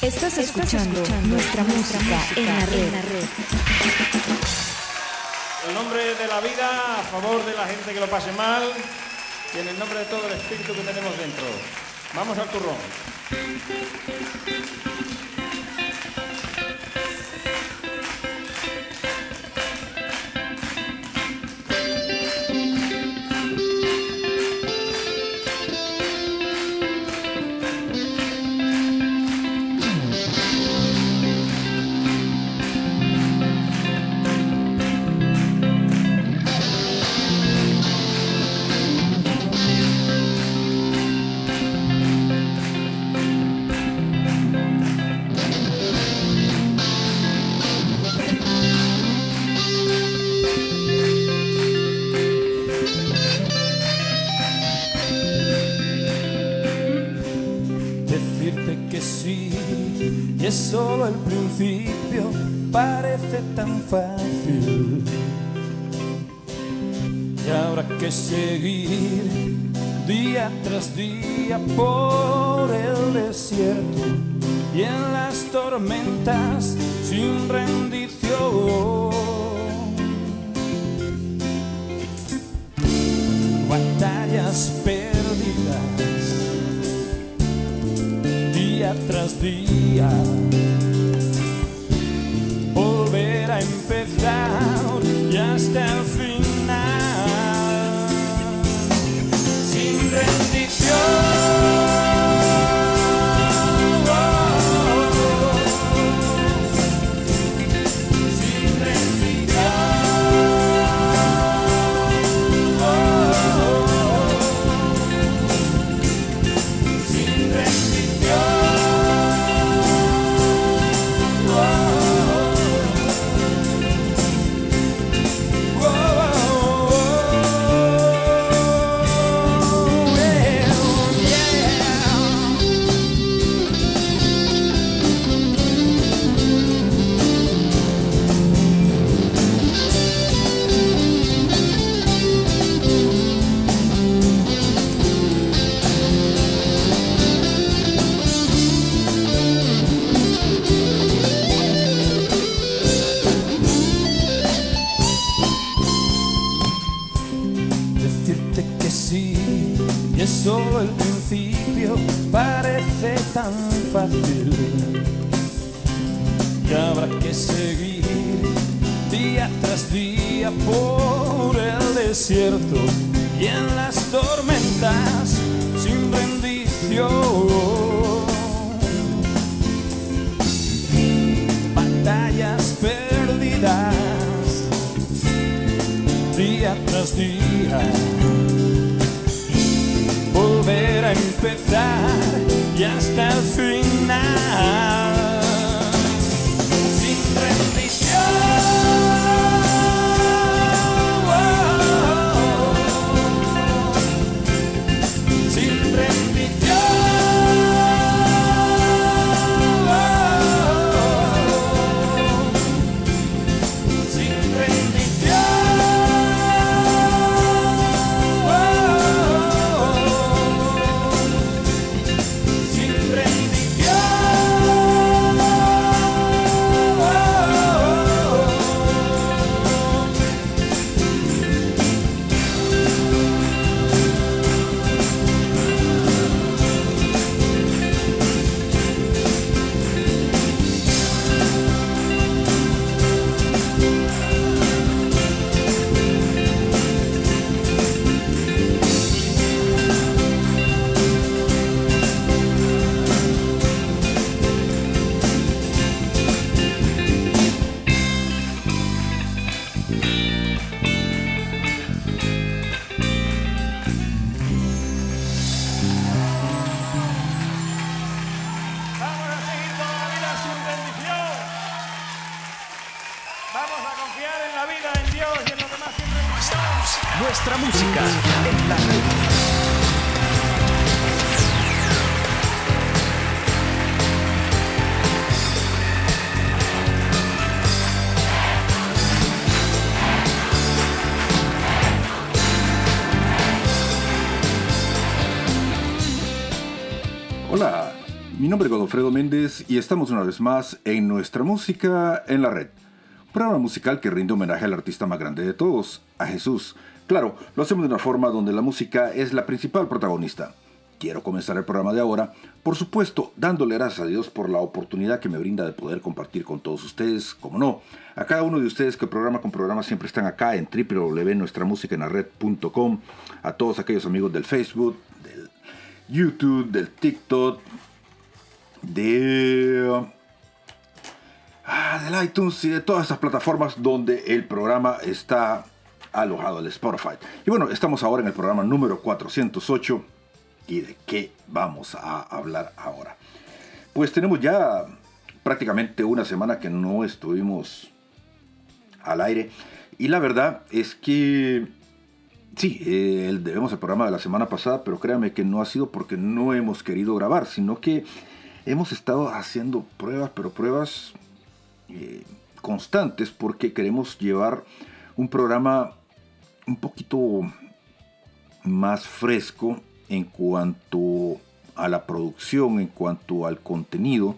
Estás escuchando, nuestra, música, en la red. En nombre de la vida, a favor de la gente que lo pase mal y en el nombre de todo el espíritu que tenemos dentro. Vamos al turrón. Seguir día tras día por el desierto y en las tormentas sin rendición. Godofredo Méndez y estamos una vez más en Nuestra Música en la Red. Un programa musical que rinde homenaje al artista más grande de todos, a Jesús. Claro, lo hacemos de una forma donde la música es la principal protagonista. Quiero comenzar el programa de ahora, por supuesto, dándole gracias a Dios por la oportunidad que me brinda de poder compartir con todos ustedes, como no, a cada uno de ustedes que programa con programa siempre están acá en www.nuestramusicaenlared.com, a todos aquellos amigos del Facebook, del YouTube, del TikTok, de ah, del iTunes y de todas estas plataformas donde el programa está alojado, el Spotify. Y bueno, estamos ahora en el programa número 408. ¿Y de qué vamos a hablar ahora? Pues tenemos ya prácticamente una semana que no estuvimos al aire. Y la verdad es que sí, eh, debemos el programa de la semana pasada, pero créanme que no ha sido porque no hemos querido grabar, sino que hemos estado haciendo pruebas, pero pruebas eh, constantes porque queremos llevar un programa un poquito más fresco en cuanto a la producción, en cuanto al contenido.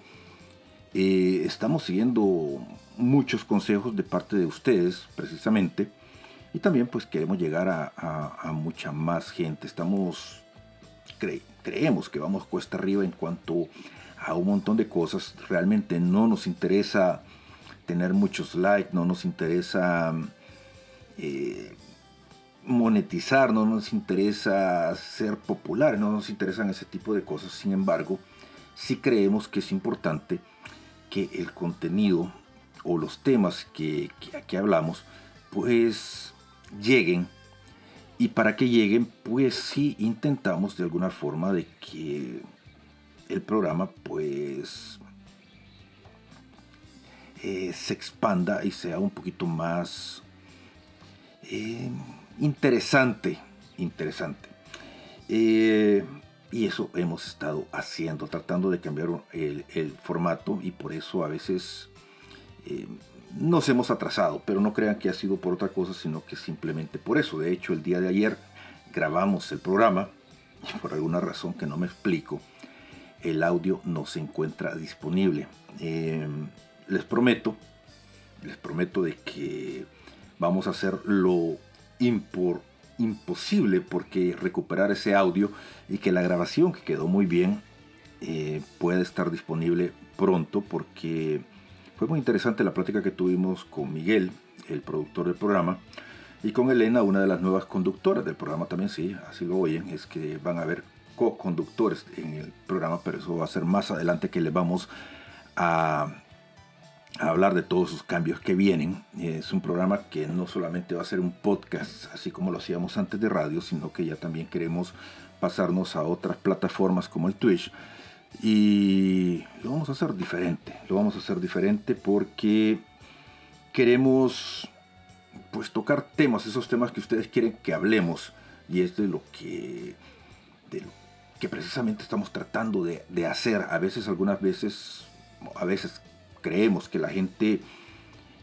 Eh, estamos siguiendo muchos consejos de parte de ustedes, precisamente. Y también pues queremos llegar a, mucha más gente. Estamos, creemos que vamos cuesta arriba en cuanto a un montón de cosas. Realmente no nos interesa tener muchos likes, no nos interesa eh, monetizar, no nos interesa ser popular, no nos interesan ese tipo de cosas. Sin embargo, sí creemos que es importante que el contenido o los temas que, que aquí hablamos, pues lleguen. Y para que lleguen, pues sí intentamos de alguna forma de que el programa pues eh, se expanda y sea un poquito más eh, interesante, interesante. Eh, y eso hemos estado haciendo, tratando de cambiar el, formato y por eso a veces nos hemos atrasado, pero no crean que ha sido por otra cosa, sino que simplemente por eso. De hecho, el día de ayer grabamos el programa y por alguna razón que no me explico, el audio no se encuentra disponible. Em, les prometo, les prometo de que vamos a hacer lo imposible porque recuperar ese audio y que la grabación que quedó muy bien eh, pueda estar disponible pronto porque fue muy interesante la plática que tuvimos con Miguel, el productor del programa, y con Elena, una de las nuevas conductoras del programa también, sí, así lo oyen, es que van a ver co-conductores en el programa, pero eso va a ser más adelante que les vamos a, hablar de todos sus cambios que vienen. Es un programa que no solamente va a ser un podcast, así como lo hacíamos antes de radio, sino que ya también queremos pasarnos a otras plataformas como el Twitch. Y lo vamos a hacer diferente, lo vamos a hacer diferente porque queremos pues tocar temas, esos temas que ustedes quieren que hablemos. Y es de lo que, de lo que precisamente estamos tratando de, hacer. A veces, algunas veces, a veces creemos que la gente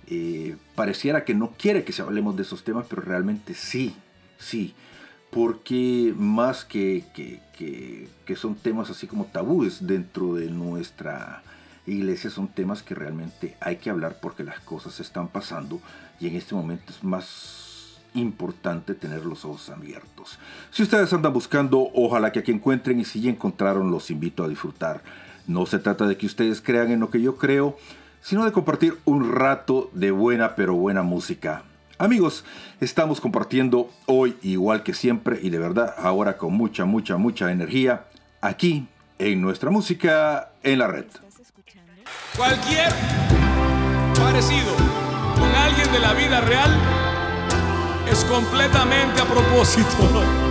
eh, pareciera que no quiere que se hablemos de esos temas, pero realmente sí, sí. Porque más que, que, que, son temas así como tabúes dentro de nuestra iglesia, son temas que realmente hay que hablar porque las cosas están pasando y en este momento es más importante tener los ojos abiertos. Si ustedes andan buscando, ojalá que aquí encuentren y si ya encontraron, los invito a disfrutar. No se trata de que ustedes crean en lo que yo creo, sino de compartir un rato de buena pero buena música. Amigos, estamos compartiendo hoy igual que siempre y de verdad ahora con mucha, mucha, mucha energía aquí en nuestra música en la red. Cualquier parecido con alguien de la vida real completamente a propósito.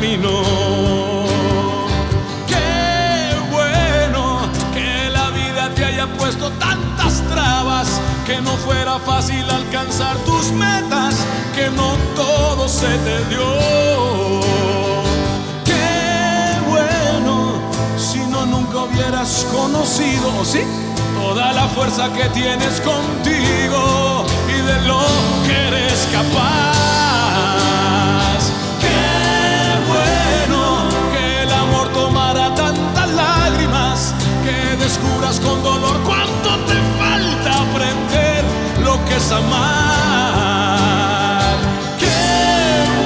Qué bueno que la vida te haya puesto tantas trabas, que no fuera fácil alcanzar tus metas, que no todo se te dio. Qué bueno si no nunca hubieras conocido, ¿sí? Toda la fuerza que tienes contigo y de lo que eres capaz. Descubras con dolor cuánto te falta aprender lo que es amar. Qué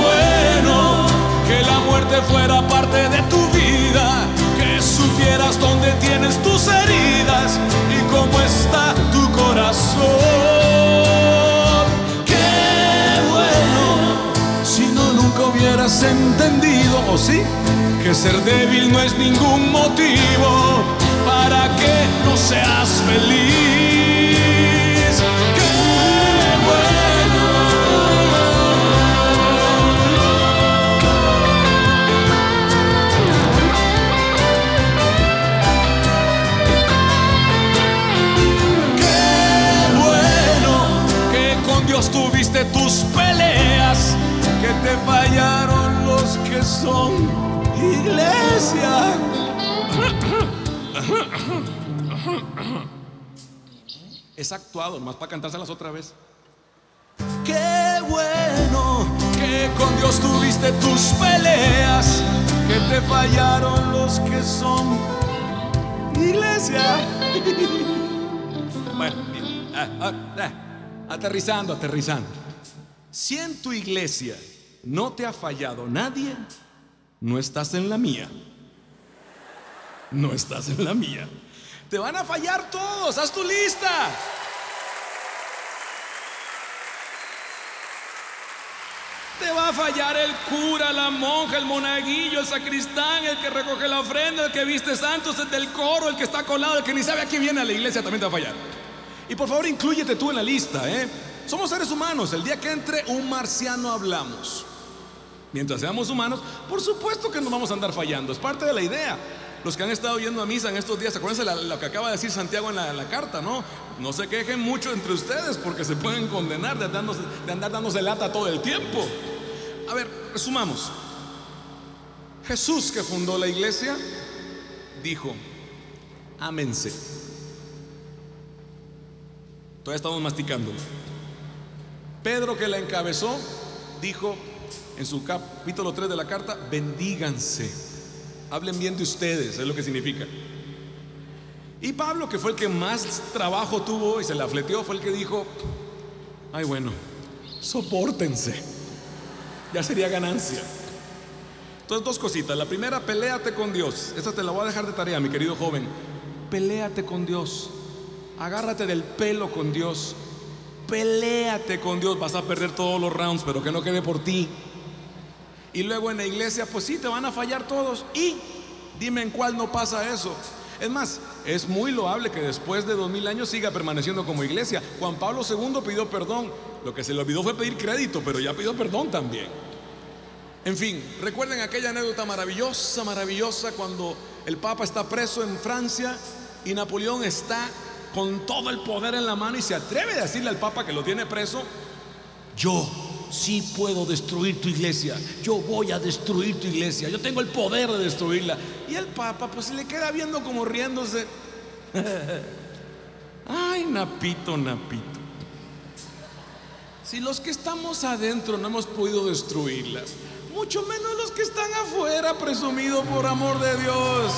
bueno que la muerte fuera parte de tu vida, que supieras dónde tienes tus heridas y cómo está tu corazón. Qué bueno si no nunca hubieras entendido, o sí, que ser débil no es ningún motivo para que no seas feliz. Qué bueno. Qué bueno que con Dios tuviste tus peleas, que te fallaron los que son iglesia. Es actuado, más para cantárselas otra vez. Qué bueno que con Dios tuviste tus peleas, que te fallaron los que son iglesia. Bueno, ah, ah, ah, aterrizando, aterrizando. Si en tu iglesia no te ha fallado nadie, no estás en la mía. No estás en la mía. Te van a fallar todos, haz tu lista. Te va a fallar el cura, la monja, el monaguillo, el sacristán, el que recoge la ofrenda, el que viste santos, el del coro, el que está colado, el que ni sabe a quién viene a la iglesia, también te va a fallar. Y por favor, inclúyete tú en la lista, ¿eh? Somos seres humanos. El día que entre un marciano hablamos. Mientras seamos humanos, por supuesto que nos vamos a andar fallando. Es parte de la idea. Los que han estado yendo a misa en estos días, acuérdense lo que acaba de decir Santiago en la, carta, ¿no? No se quejen mucho entre ustedes porque se pueden condenar de andar dándose lata todo el tiempo. A ver, resumamos. Jesús que fundó la iglesia dijo, ámense. Todavía estamos masticando. Pedro que la encabezó dijo en su capítulo 3 de la carta, bendíganse. Hablen bien de ustedes, es lo que significa. Y Pablo, que fue el que más trabajo tuvo y se la fleteó, fue el que dijo, ay bueno, soportense. Ya sería ganancia. Entonces, dos cositas. La primera, peléate con Dios. Esta te la voy a dejar de tarea, mi querido joven. Peléate con Dios. Agárrate del pelo con Dios. Peléate con Dios. Vas a perder todos los rounds, pero que no quede por ti. Y luego en la iglesia, pues sí, te van a fallar todos. Y dime en cuál no pasa eso. Es más, es muy loable que después de dos mil años siga permaneciendo como iglesia. Juan Pablo II pidió perdón. Lo que se le olvidó fue pedir crédito, pero ya pidió perdón también. En fin, recuerden aquella anécdota maravillosa, maravillosa, cuando el Papa está preso en Francia y Napoleón está con todo el poder en la mano y se atreve a decirle al Papa que lo tiene preso, yo sí puedo destruir tu iglesia, yo voy a destruir tu iglesia, yo tengo el poder de destruirla. Y el Papa pues se le queda viendo como riéndose. Ay, Napito, Napito. Si los que estamos adentro no hemos podido destruirlas, mucho menos los que están afuera, presumido por amor de Dios.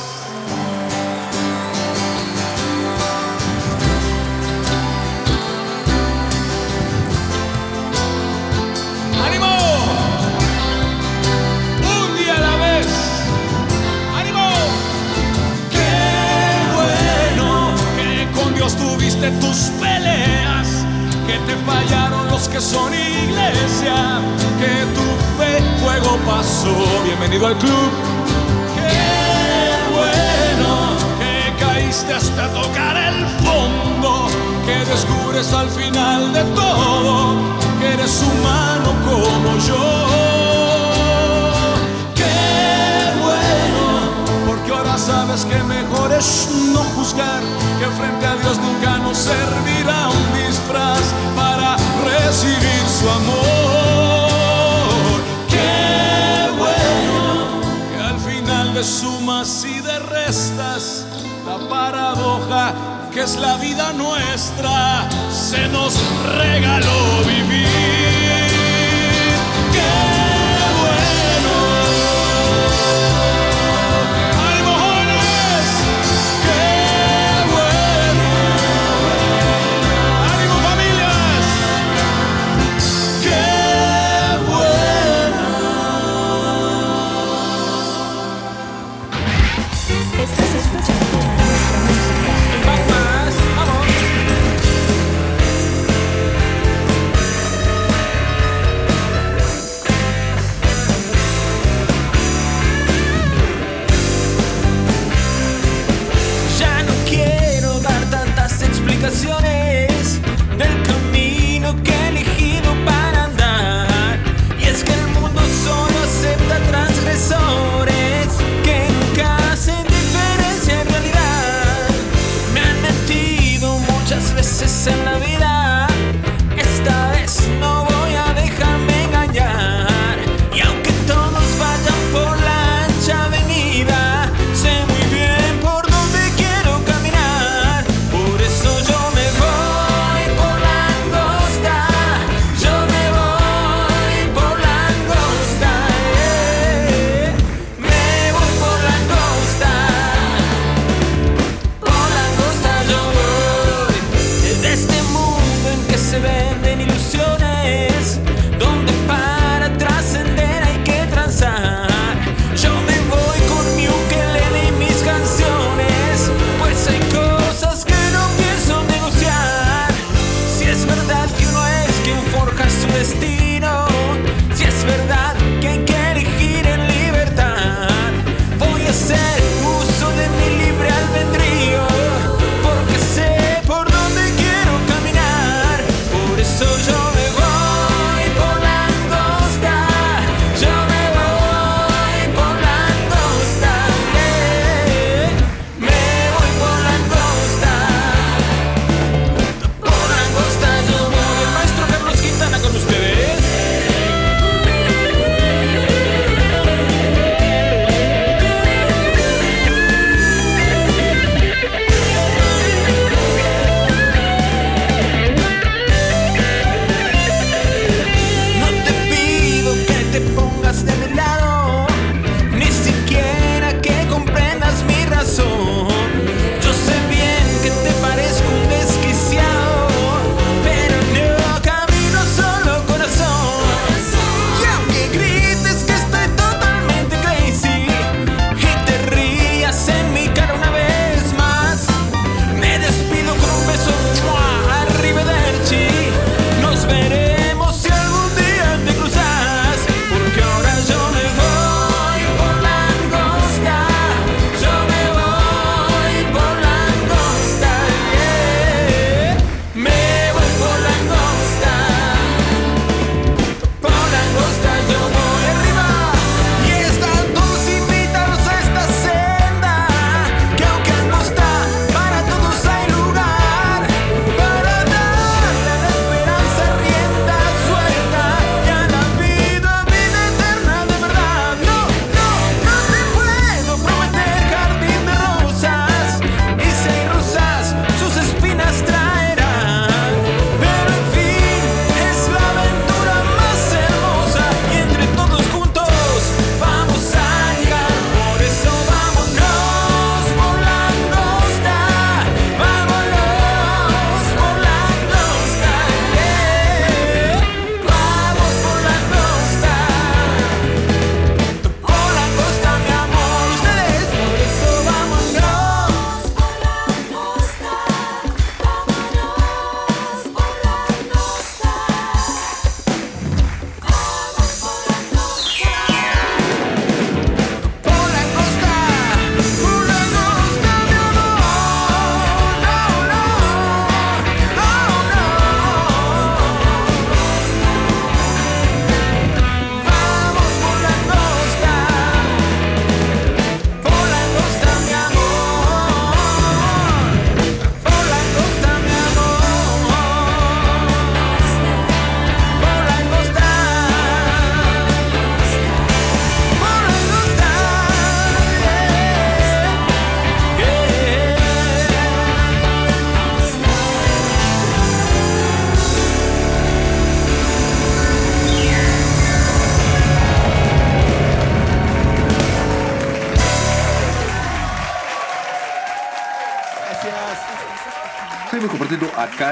Tuviste tus peleas! Que te fallaron los que son iglesia, que tu fe fuego pasó. Bienvenido al club. Qué bueno que caíste hasta tocar el fondo, que descubres al final de todo que eres humano como yo. sabes que mejor es no juzgar, que frente a Dios nunca nos servirá un disfraz para recibir su amor. Qué bueno que al final de sumas y de restas, la paradoja que es la vida nuestra, se nos regaló vivir.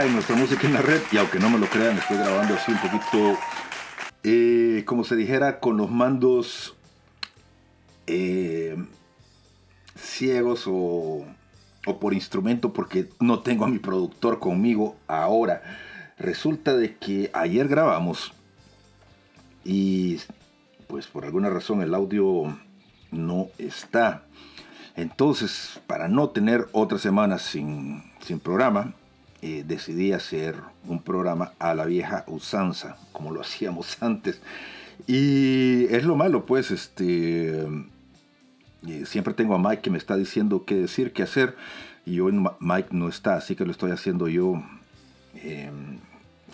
Acá en nuestra música en la red y aunque no me lo crean, estoy grabando así un poquito, eh, como se dijera, con los mandos eh, ciegos o, o por instrumento porque no tengo a mi productor conmigo ahora. Resulta de que ayer grabamos y pues por alguna razón el audio no está. Entonces, para no tener otra semana sin, sin programa, eh, decidí hacer un programa a la vieja usanza, como lo hacíamos antes. Y es lo malo, pues, este, eh, siempre tengo a Mike que me está diciendo qué decir, qué hacer, y hoy Mike no está, así que lo estoy haciendo yo em,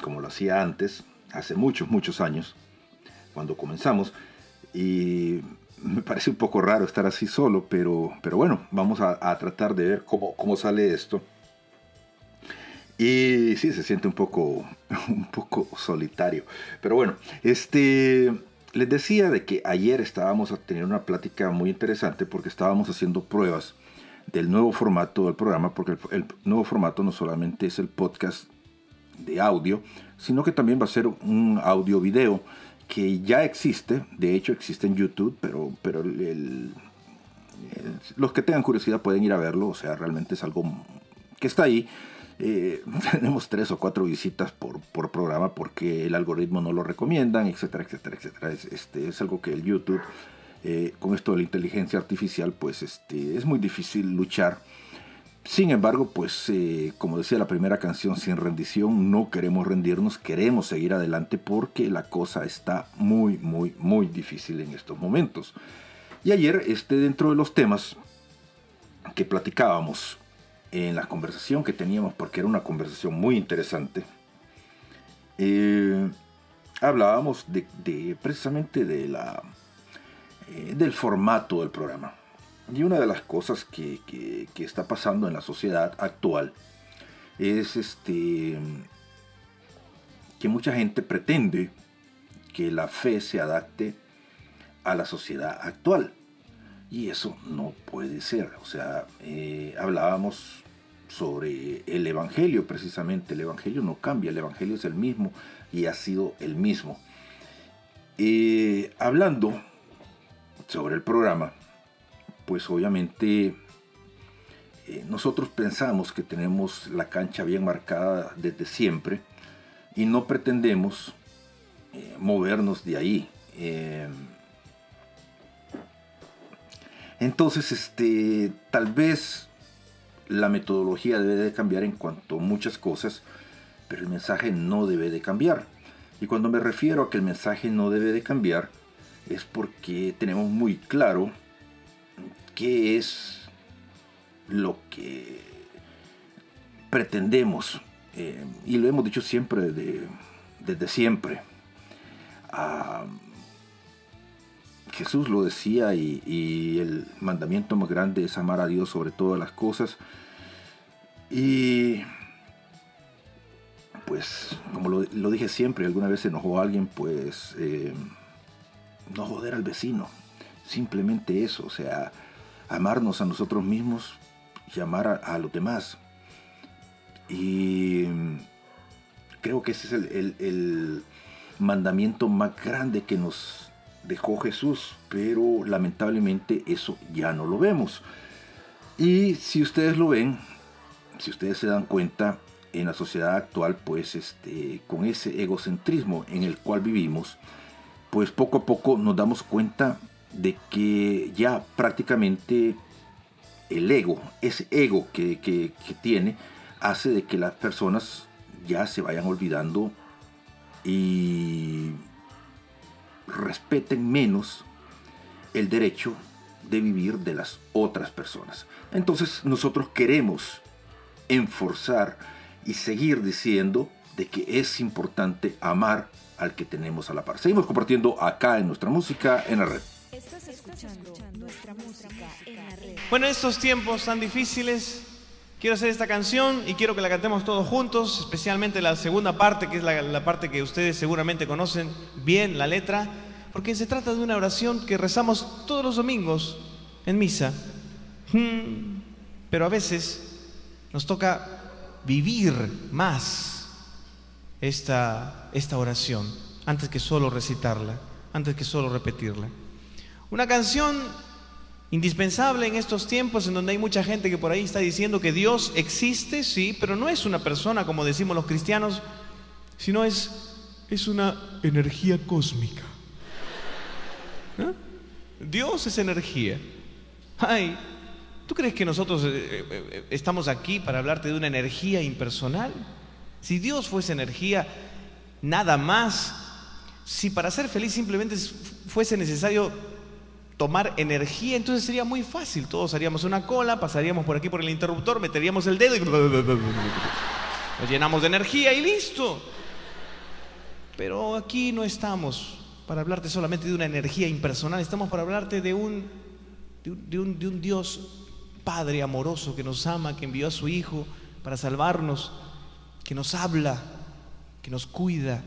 como lo hacía antes, hace muchos, muchos años, cuando comenzamos. Y me parece un poco raro estar así solo, pero, pero bueno, vamos a, tratar de ver cómo, cómo, sale esto. Y sí, se siente un poco, un poco solitario. Pero bueno, este, les decía de que ayer estábamos a tener una plática muy interesante porque estábamos haciendo pruebas del nuevo formato del programa, porque el, el nuevo formato no solamente es el podcast de audio, sino que también va a ser un audio video que ya existe, de hecho existe en YouTube, pero, pero los que tengan curiosidad pueden ir a verlo, o sea, realmente es algo que está ahí. Eh, tenemos tres o cuatro visitas por, programa porque el algoritmo no lo recomiendan, etcétera, etcétera, etcétera. Es, este, es algo que el YouTube, eh, con esto de la inteligencia artificial, pues este, es muy difícil luchar sin embargo, pues eh, como decía la primera canción, sin rendición, no queremos rendirnos, queremos seguir adelante porque la cosa está muy, muy, muy difícil en estos momentos. Y ayer, este, dentro de los temas que platicábamos en la conversación que teníamos, porque era una conversación muy interesante, eh, hablábamos precisamente de la, eh, del formato del programa. Y una de las cosas que, está pasando en la sociedad actual es este, que mucha gente pretende que la fe se adapte a la sociedad actual. Y eso no puede ser. O sea, eh, hablábamos sobre el Evangelio precisamente. El Evangelio no cambia, el Evangelio es el mismo y ha sido el mismo. Eh, hablando sobre el programa, pues obviamente eh, nosotros pensamos que tenemos la cancha bien marcada desde siempre y no pretendemos movernos de ahí. Entonces, este, tal vez la metodología debe de cambiar en cuanto a muchas cosas, pero el mensaje no debe de cambiar. Y cuando me refiero a que el mensaje no debe de cambiar, es porque tenemos muy claro qué es lo que pretendemos, eh, y lo hemos dicho siempre desde siempre. Ah, Jesús lo decía y, el mandamiento más grande es amar a Dios sobre todas las cosas. Y pues, como lo, dije siempre, alguna vez se enojó a alguien, pues eh, no joder al vecino. Simplemente eso, o sea, amarnos a nosotros mismos y amar a, los demás. Y creo que ese es el, mandamiento más grande que nos dejó Jesús, pero lamentablemente eso ya no lo vemos. Y si ustedes lo ven, si ustedes se dan cuenta, en la sociedad actual, pues este, con ese egocentrismo en el cual vivimos, pues poco a poco nos damos cuenta de que ya prácticamente el ego, ese ego que, tiene, hace de que las personas ya se vayan olvidando y respeten menos el derecho de vivir de las otras personas. Entonces nosotros queremos enforzar y seguir diciendo de que es importante amar al que tenemos a la par. Seguimos compartiendo acá en nuestra música en la red. Estás escuchando nuestra música en la red. Bueno, en estos tiempos tan difíciles, quiero hacer esta canción y quiero que la cantemos todos juntos, especialmente la segunda parte, que es la, parte que ustedes seguramente conocen bien, la letra, porque se trata de una oración que rezamos todos los domingos en misa. Hmm, pero a veces nos toca vivir más esta, esta oración antes que solo recitarla, antes que solo repetirla. Una canción indispensable en estos tiempos en donde hay mucha gente que por ahí está diciendo que Dios existe, sí, pero no es una persona como decimos los cristianos, sino es, es una energía cósmica. ¿Eh? Dios es energía. Ay, ¿tú crees que nosotros eh, eh, estamos aquí para hablarte de una energía impersonal? Si Dios fuese energía, nada más. Si para ser feliz simplemente fuese necesario tomar energía, entonces sería muy fácil. Todos haríamos una cola, pasaríamos por aquí por el interruptor, meteríamos el dedo y nos llenamos de energía y listo. Pero aquí no estamos para hablarte solamente de una energía impersonal, estamos para hablarte de un, de un, de un, Dios Padre amoroso que nos ama, que envió a su Hijo para salvarnos, que nos habla, que nos cuida.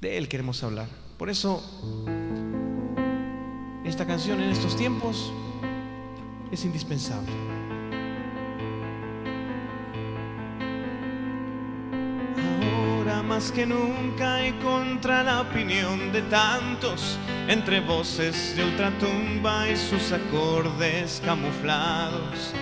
De Él queremos hablar. Por eso esta canción en estos tiempos es indispensable. Ahora más que nunca y contra la opinión de tantos, entre voces de ultratumba y sus acordes camuflados,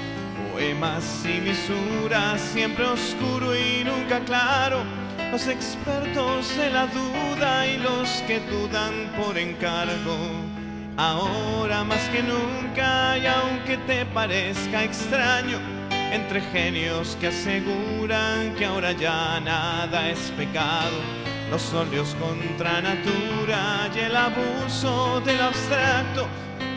poemas y misuras, siempre oscuro y nunca claro, los expertos de la duda y los que dudan por encargo ahora más que nunca y aunque te parezca extraño, entre genios que aseguran que ahora ya nada es pecado, los óleos contra natura y el abuso del abstracto,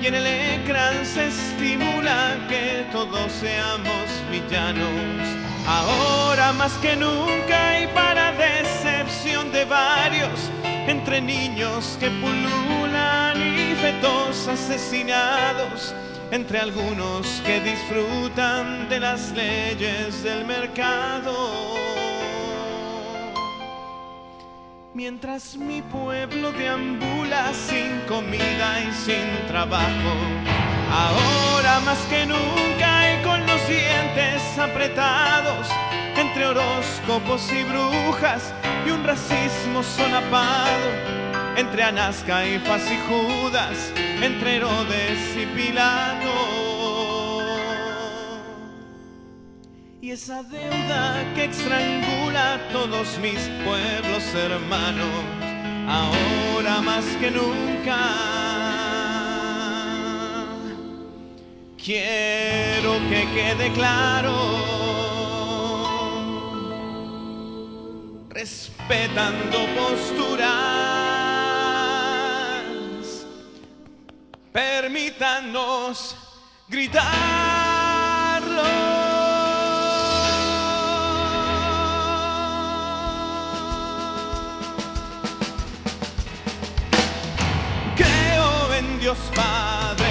y en el ecran se estimula que todos seamos villanos. Ahora más que nunca y para decepción de varios, entre niños que pululan y fetos asesinados, entre algunos que disfrutan de las leyes del mercado. Mientras mi pueblo deambula sin comida y sin trabajo, ahora más que nunca y con los dientes apretados, entre horóscopos y brujas y un racismo solapado, entre Anasca y Faz y Judas, entre Herodes y Pilato. Y esa deuda que estrangula a todos mis pueblos hermanos, ahora más que nunca. Quiero que quede claro respetando posturas. Permítanos gritarlo. Creo en Dios Padre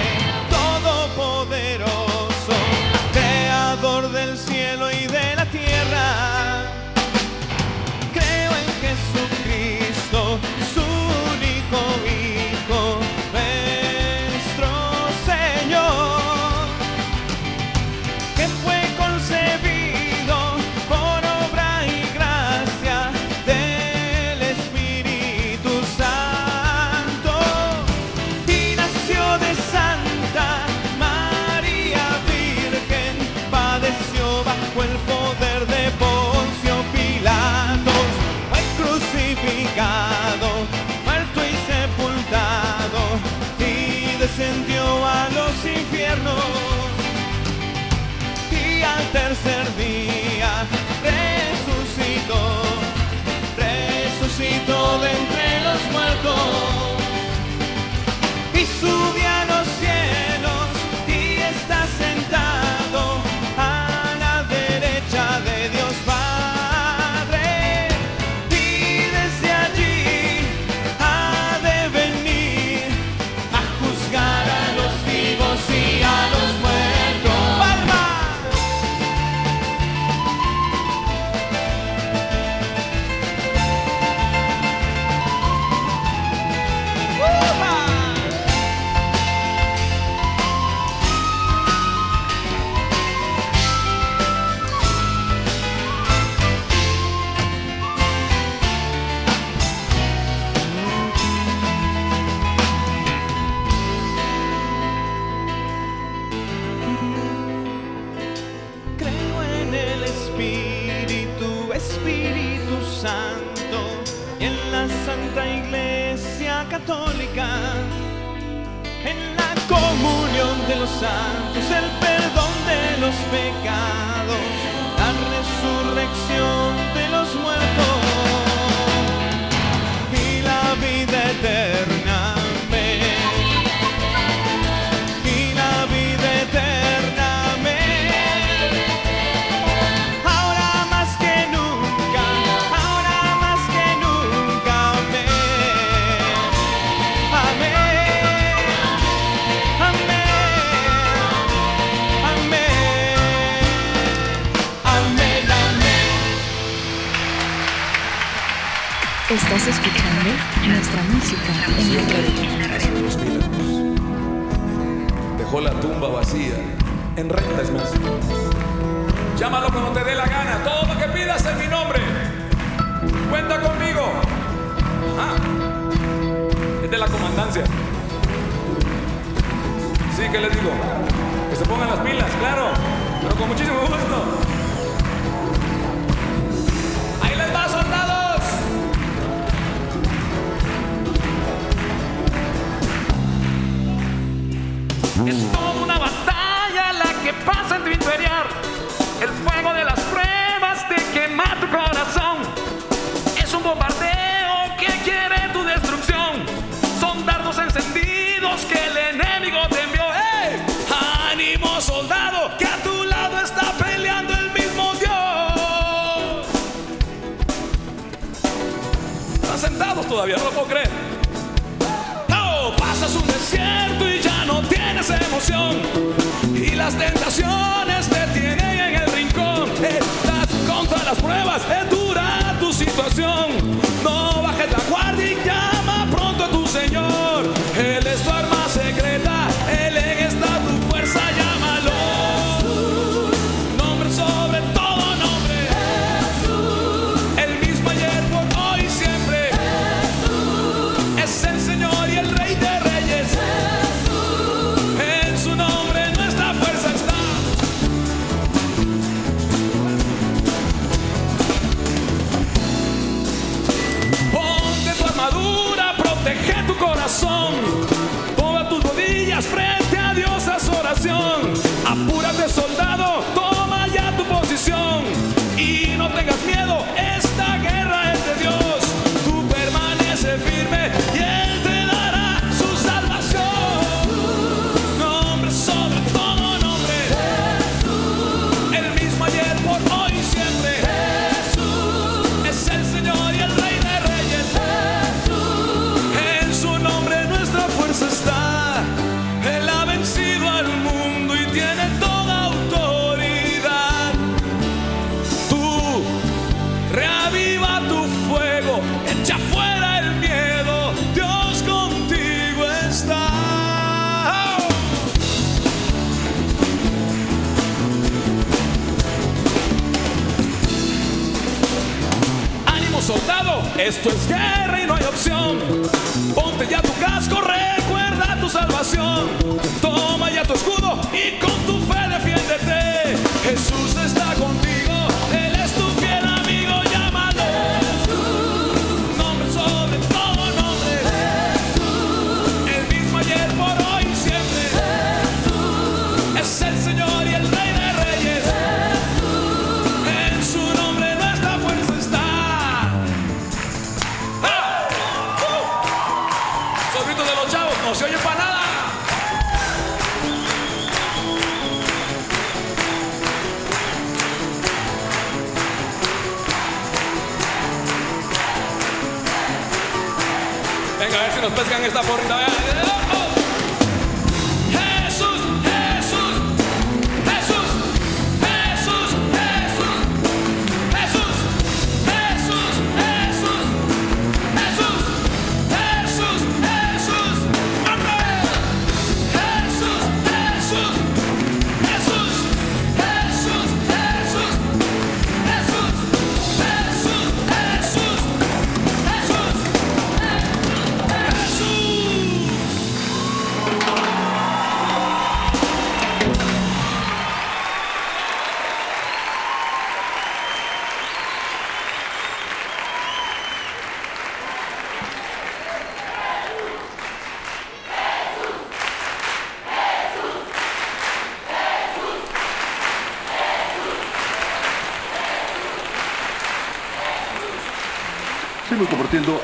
living God.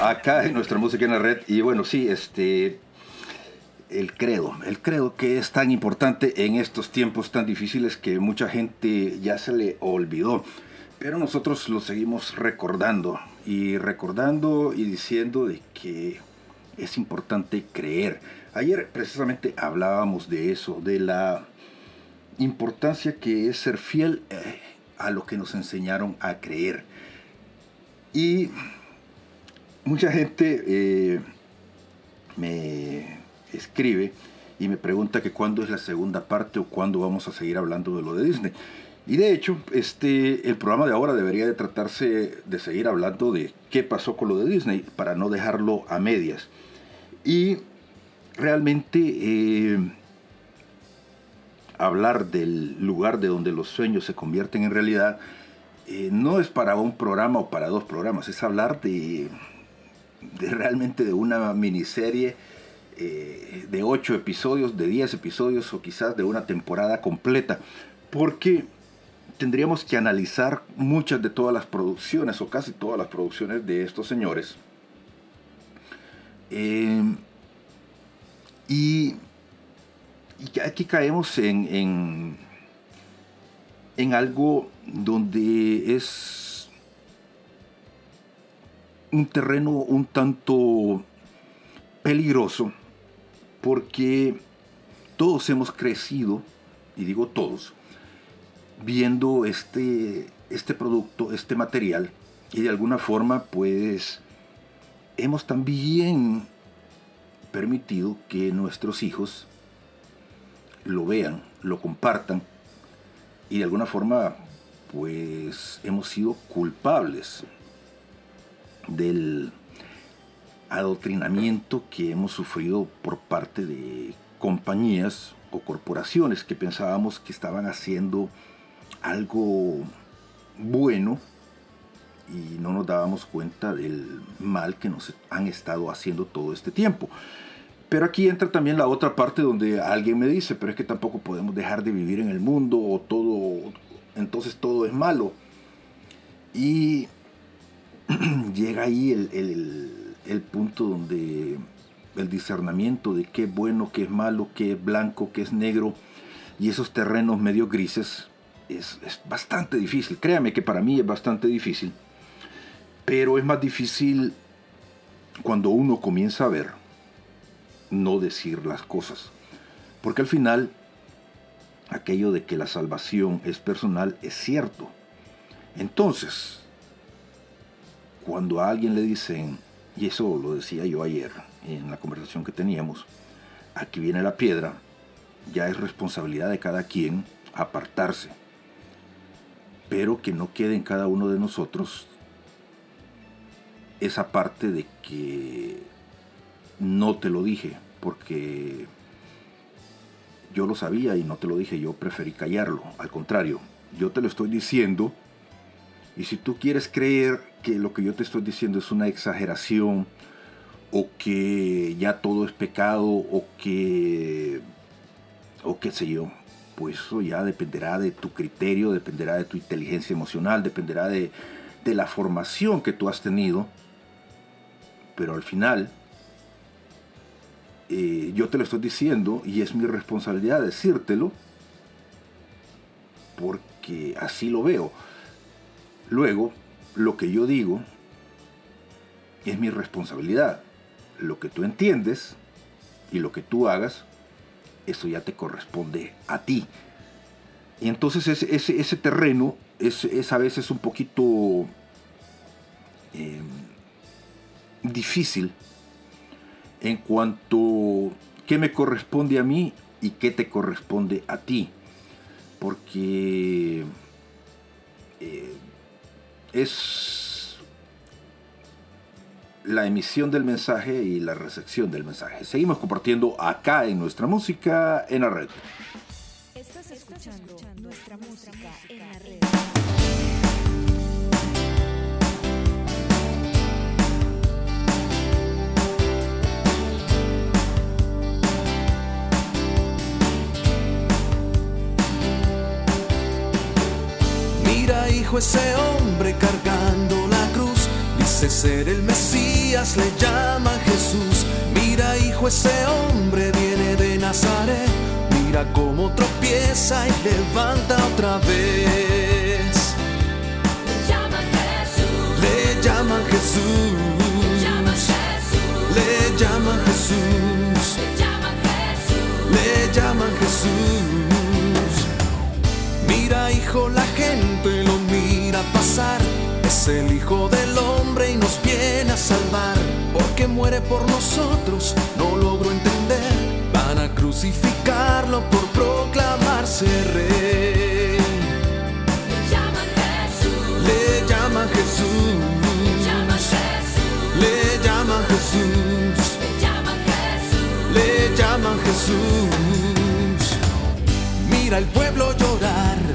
Acá en nuestra música en la red. Y bueno, sí, este. El credo, el credo que es tan importante en estos tiempos tan difíciles que mucha gente ya se le olvidó. Pero nosotros lo seguimos recordando y recordando y diciendo de que es importante creer. Ayer precisamente hablábamos de eso, de la importancia que es ser fiel eh, a lo que nos enseñaron a creer. Y mucha gente eh, me escribe y me pregunta que cuándo es la segunda parte o cuándo vamos a seguir hablando de lo de Disney. Y de hecho, este, el programa de ahora debería de tratarse de seguir hablando de qué pasó con lo de Disney para no dejarlo a medias. Y realmente eh, hablar del lugar de donde los sueños se convierten en realidad eh, no es para un programa o para dos programas, es hablar de, de realmente de una miniserie eh, de ocho episodios, de 10 episodios o quizás de una temporada completa, porque tendríamos que analizar muchas de todas las producciones o casi todas las producciones de estos señores. Eh, y, aquí caemos en, en algo donde es un terreno un tanto peligroso porque todos hemos crecido, y digo todos, viendo este, este producto, este material, y de alguna forma pues hemos también permitido que nuestros hijos lo vean, lo compartan, y de alguna forma pues hemos sido culpables del adoctrinamiento que hemos sufrido por parte de compañías o corporaciones que pensábamos que estaban haciendo algo bueno y no nos dábamos cuenta del mal que nos han estado haciendo todo este tiempo. Pero aquí entra también la otra parte donde alguien me dice, pero es que tampoco podemos dejar de vivir en el mundo o todo, entonces todo es malo. Y llega ahí el, el, punto donde el discernimiento de qué es bueno, qué es malo, qué es blanco, qué es negro, y esos terrenos medio grises, es, es, bastante difícil. Créame que para mí es bastante difícil, pero es más difícil cuando uno comienza a ver, no decir las cosas. Porque al final aquello de que la salvación es personal es cierto. Entonces, cuando a alguien le dicen, y eso lo decía yo ayer en la conversación que teníamos, aquí viene la piedra, ya es responsabilidad de cada quien apartarse, pero que no quede en cada uno de nosotros esa parte de que no te lo dije, porque yo lo sabía y no te lo dije, yo preferí callarlo. Al contrario, yo te lo estoy diciendo y si tú quieres creer que lo que yo te estoy diciendo es una exageración o que ya todo es pecado o que o qué sé yo, pues eso ya dependerá de tu criterio, dependerá de tu inteligencia emocional, dependerá de, de la formación que tú has tenido. Pero al final eh, yo te lo estoy diciendo y es mi responsabilidad decírtelo porque así lo veo. Luego, lo que yo digo es mi responsabilidad. Lo que tú entiendes y lo que tú hagas, eso ya te corresponde a ti. Y entonces ese, ese, terreno es, a veces un poquito em, difícil en cuanto qué me corresponde a mí y qué te corresponde a ti. Porque eh, es la emisión del mensaje y la recepción del mensaje. Seguimos compartiendo acá en nuestra música en la red. Nuestra música en la red. Ese hombre cargando la cruz. Dice ser el Mesías, le llaman Jesús. Mira, hijo, ese hombre viene de Nazaret. Mira cómo tropieza y levanta otra vez. Le llaman Jesús. Le llaman Jesús. Le llaman Jesús. Le llaman Jesús. Mira, hijo, la gente lo mira pasar es el Hijo del Hombre y nos viene a salvar, porque muere por nosotros, no logro entender. Van a crucificarlo por proclamarse rey. Le llaman Jesús. Le llaman Jesús. Le llaman Jesús. Le llaman Jesús. Mira el pueblo llorar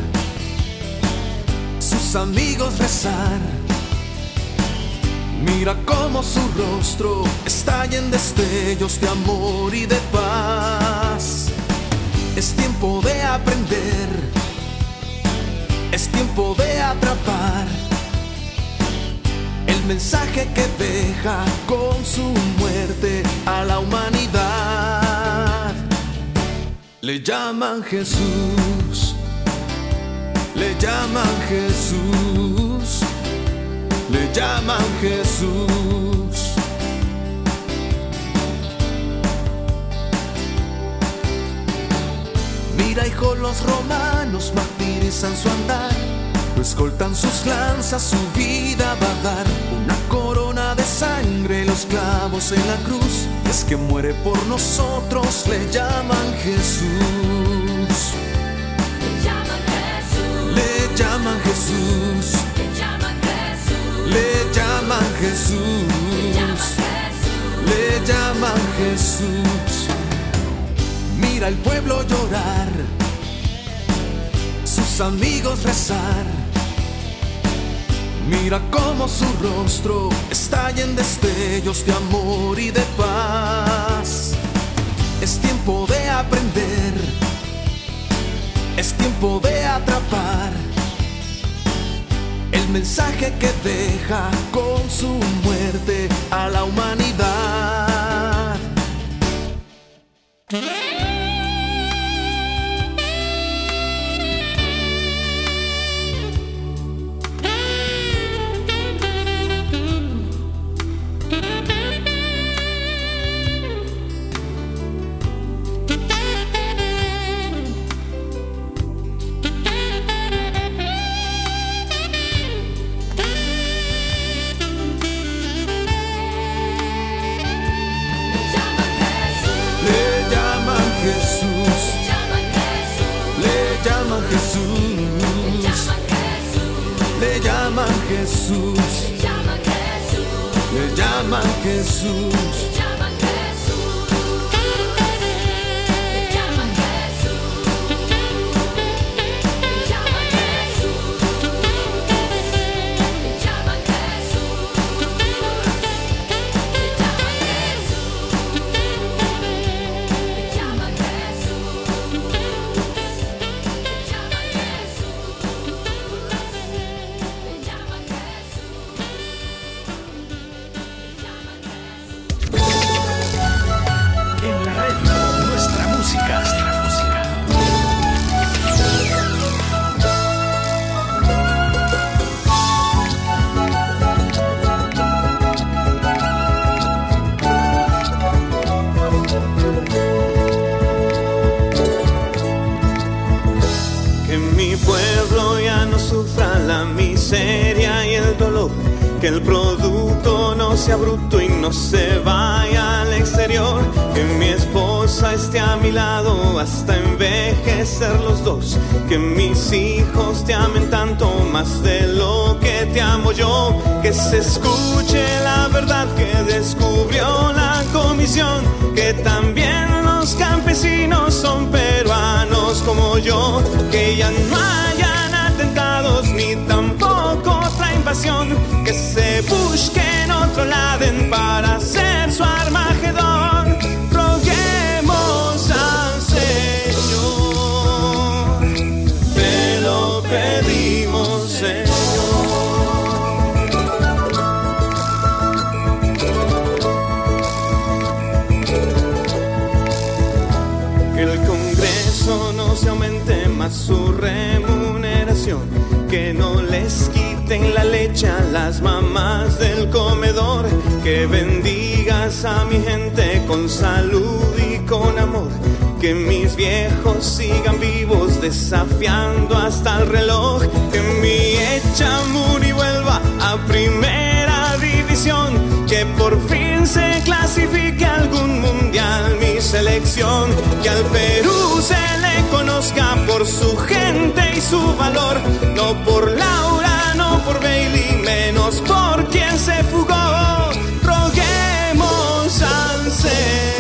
amigos rezar. Mira cómo su rostro estalla en destellos de amor y de paz. Es tiempo de aprender, es tiempo de atrapar el mensaje que deja con su muerte a la humanidad. Le llaman Jesús le llaman Jesús, le llaman Jesús. Mira, hijo, los romanos martirizan su andar, lo escoltan sus lanzas, su vida va a dar una corona de sangre, los clavos en la cruz. es que muere por nosotros, le llaman Jesús. Jesús. Le llaman Jesús. Mira el pueblo llorar. Sus amigos rezar. Mira cómo su rostro estalla en destellos de amor y de paz. Es tiempo de aprender. Es tiempo de atrapar el mensaje que deja con su muerte a la humanidad. Jesús. para ser su armagedón. Roguemos al Señor, te lo pedimos, Señor. Que el Congreso no se aumente su remuneración. Que no les quiten la leche a las mamás del comedor. Que bendigas a mi gente con salud y con amor. Que mis viejos sigan vivos desafiando hasta el reloj. Que mi y vuelva a primera división. Que por fin se clasifique algún mundial mi selección. Que al Perú se le conozca por su gente y su valor. No por Laura, no por Bailey, menos por quien se fugó. Roguemos al Señor.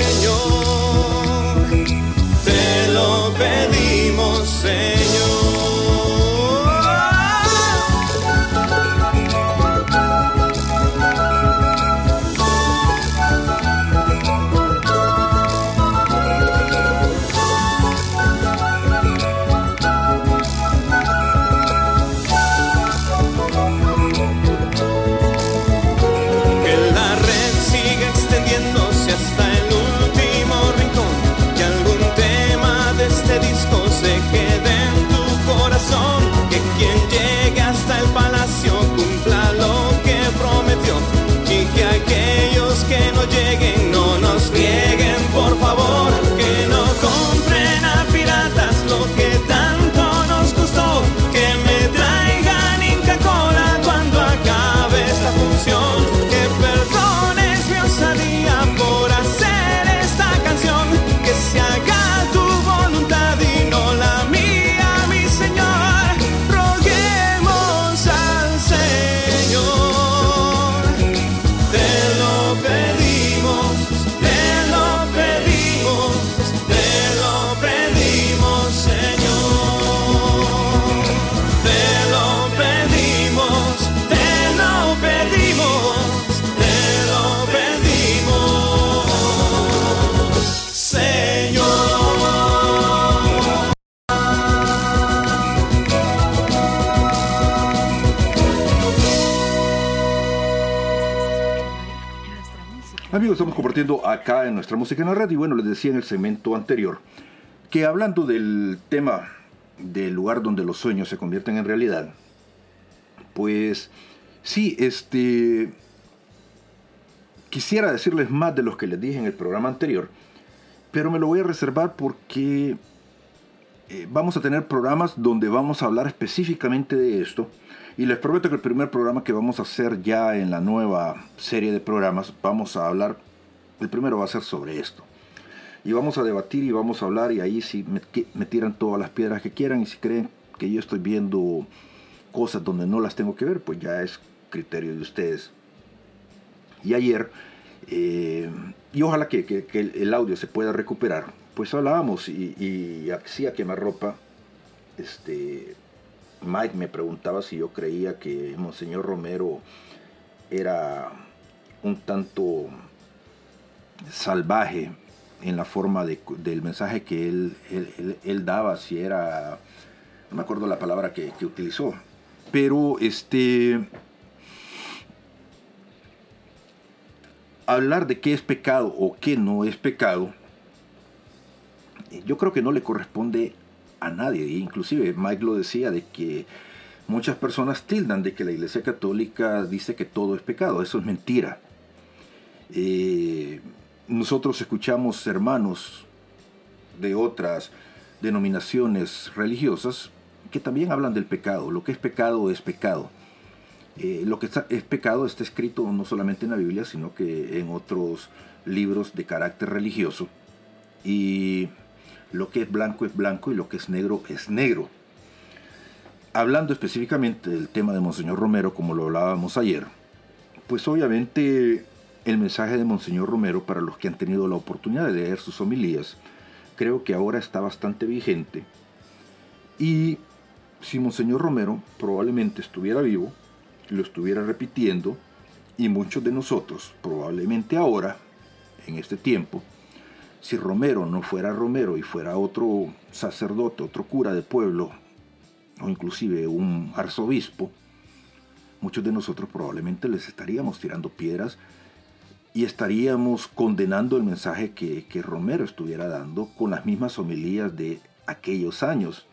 Amigos, estamos compartiendo acá en nuestra música en la red y bueno, les decía en el segmento anterior que hablando del tema del lugar donde los sueños se convierten en realidad, pues sí, este quisiera decirles más de los que les dije en el programa anterior, pero me lo voy a reservar porque eh, vamos a tener programas donde vamos a hablar específicamente de esto. Y les prometo que el primer programa que vamos a hacer ya en la nueva serie de programas, vamos a hablar, el primero va a ser sobre esto. Y vamos a debatir y vamos a hablar y ahí si me, tiran todas las piedras que quieran y si creen que yo estoy viendo cosas donde no las tengo que ver, pues ya es criterio de ustedes. Y ayer, eh, y ojalá que, que- el audio se pueda recuperar, pues hablábamos y, y hacía quemarropa, este, Mike me preguntaba si yo creía que Monseñor Romero era un tanto salvaje en la forma de- del mensaje que él, él- él- él daba, si era, no me acuerdo la palabra que, que utilizó, pero este, hablar de qué es pecado o qué no es pecado, yo creo que no le corresponde a nadie. e Inclusive Mike lo decía de que muchas personas tildan de que la Iglesia Católica dice que todo es pecado. Eso es mentira. Eh, nosotros escuchamos hermanos de otras denominaciones religiosas que también hablan del pecado. Lo que es pecado es pecado. Eh, lo que es pecado está escrito no solamente en la Biblia, sino que en otros libros de carácter religioso. Y lo que es blanco es blanco y lo que es negro es negro. Hablando específicamente del tema de Monseñor Romero, como lo hablábamos ayer, pues obviamente el mensaje de Monseñor Romero para los que han tenido la oportunidad de leer sus homilías, creo que ahora está bastante vigente. Y si Monseñor Romero probablemente estuviera vivo, lo estuviera repitiendo, y muchos de nosotros probablemente ahora, en este tiempo, si Romero no fuera Romero y fuera otro sacerdote, otro cura de pueblo, o inclusive un arzobispo, muchos de nosotros probablemente les estaríamos tirando piedras y estaríamos condenando el mensaje que, que Romero estuviera dando con las mismas homilías de aquellos años.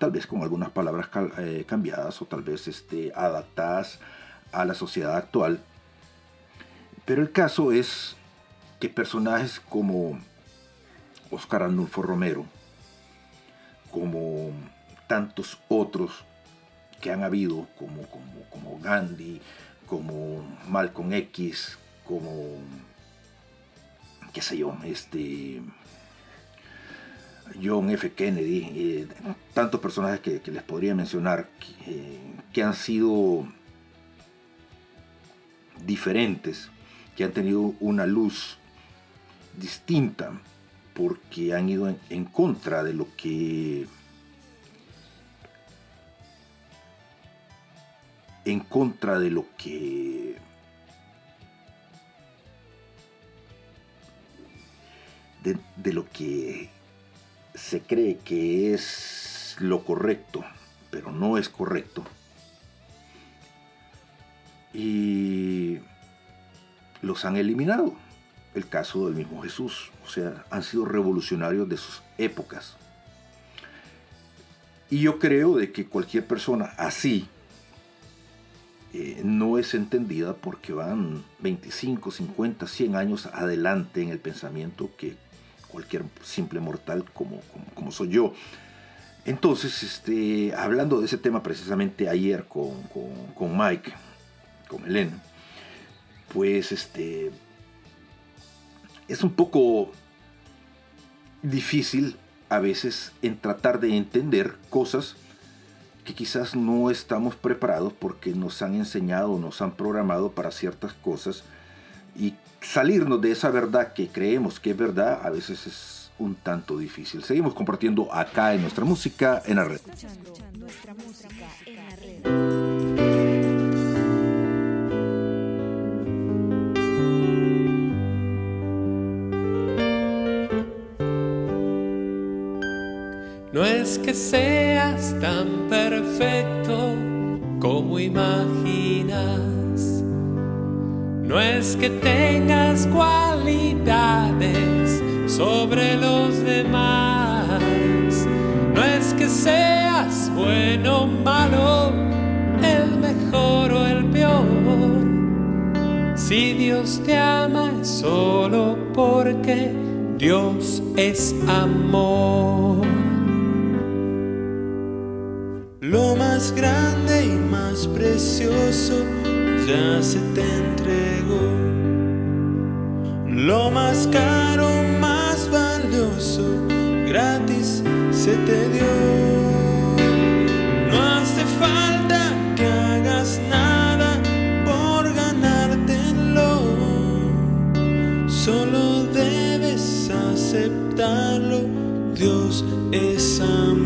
tal vez con algunas palabras eh, cambiadas o tal vez este, adaptadas a la sociedad actual. Pero el caso es que personajes como Oscar Arnulfo Romero, como tantos otros que han habido, como, como, como Gandhi, como Malcolm X, como, qué sé yo, este, John F. Kennedy, eh, tantos personajes que, les podría mencionar que han sido diferentes, que han tenido una luz distinta, porque han ido en, contra de lo que en contra de lo que de, lo que se cree que es lo correcto, pero no es correcto. Y los han eliminado. El caso del mismo Jesús. O sea, han sido revolucionarios de sus épocas. Y yo creo de que cualquier persona así eh, no es entendida porque van 25, 50, 100 años adelante en el pensamiento que cualquier simple mortal como, como, soy yo. Entonces, este, hablando de ese tema precisamente ayer con, con Mike, con Elena, pues este, es un poco difícil a veces en tratar de entender cosas que quizás no estamos preparados porque nos han enseñado, nos han programado para ciertas cosas y salirnos de esa verdad que creemos que es verdad a veces es un tanto difícil. Seguimos compartiendo acá en nuestra música en la red. No es que seas tan perfecto como imaginas. No es que tengas cualidades sobre los demás. No es que seas bueno o malo, el mejor o el peor. Si Dios te ama es solo porque Dios es amor. Más grande y más precioso ya se te entregó. Lo más caro, más valioso, gratis se te dio. No hace falta que hagas nada por ganártelo. Solo debes aceptarlo. Dios es amor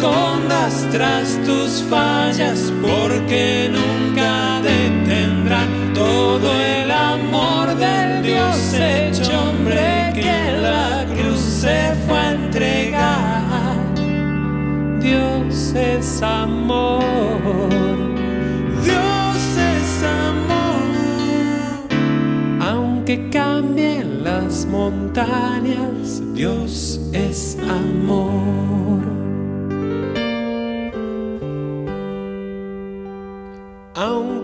escondas tras tus fallas, porque nunca detendrán todo el amor del Dios hecho hombre que en la cruz se fue a entregar. Dios es amor. Dios es amor. Aunque cambien las montañas, Dios es amor.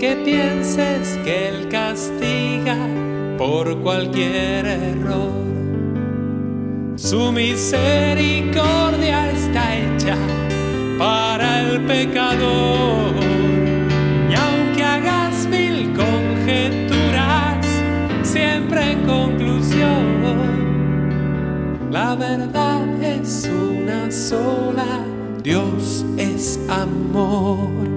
Aunque pienses que Él castiga por cualquier error, su misericordia está hecha para el pecador. Y aunque hagas mil conjeturas, siempre en conclusión, la verdad es una sola, Dios es amor.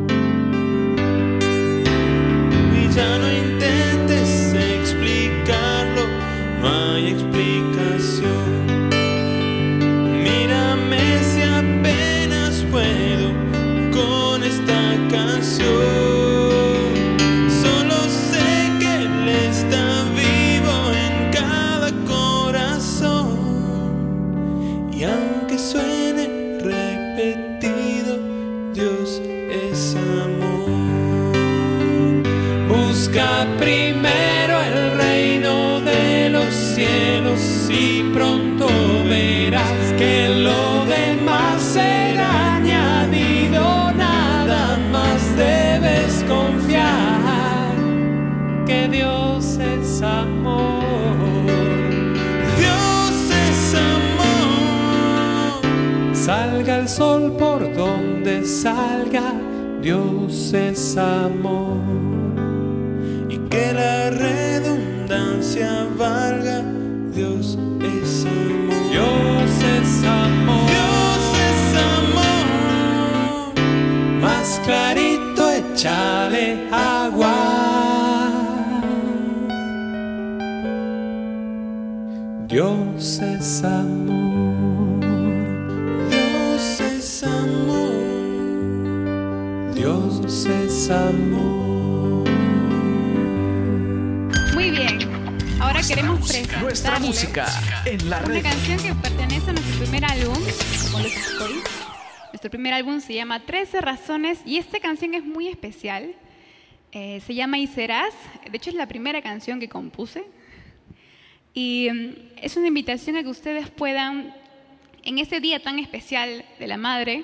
Se llama 13 razones y esta canción es muy especial. Eh, se llama Y serás. De hecho es la primera canción que compuse. Y mm, es una invitación a que ustedes puedan, en este día tan especial de la Madre,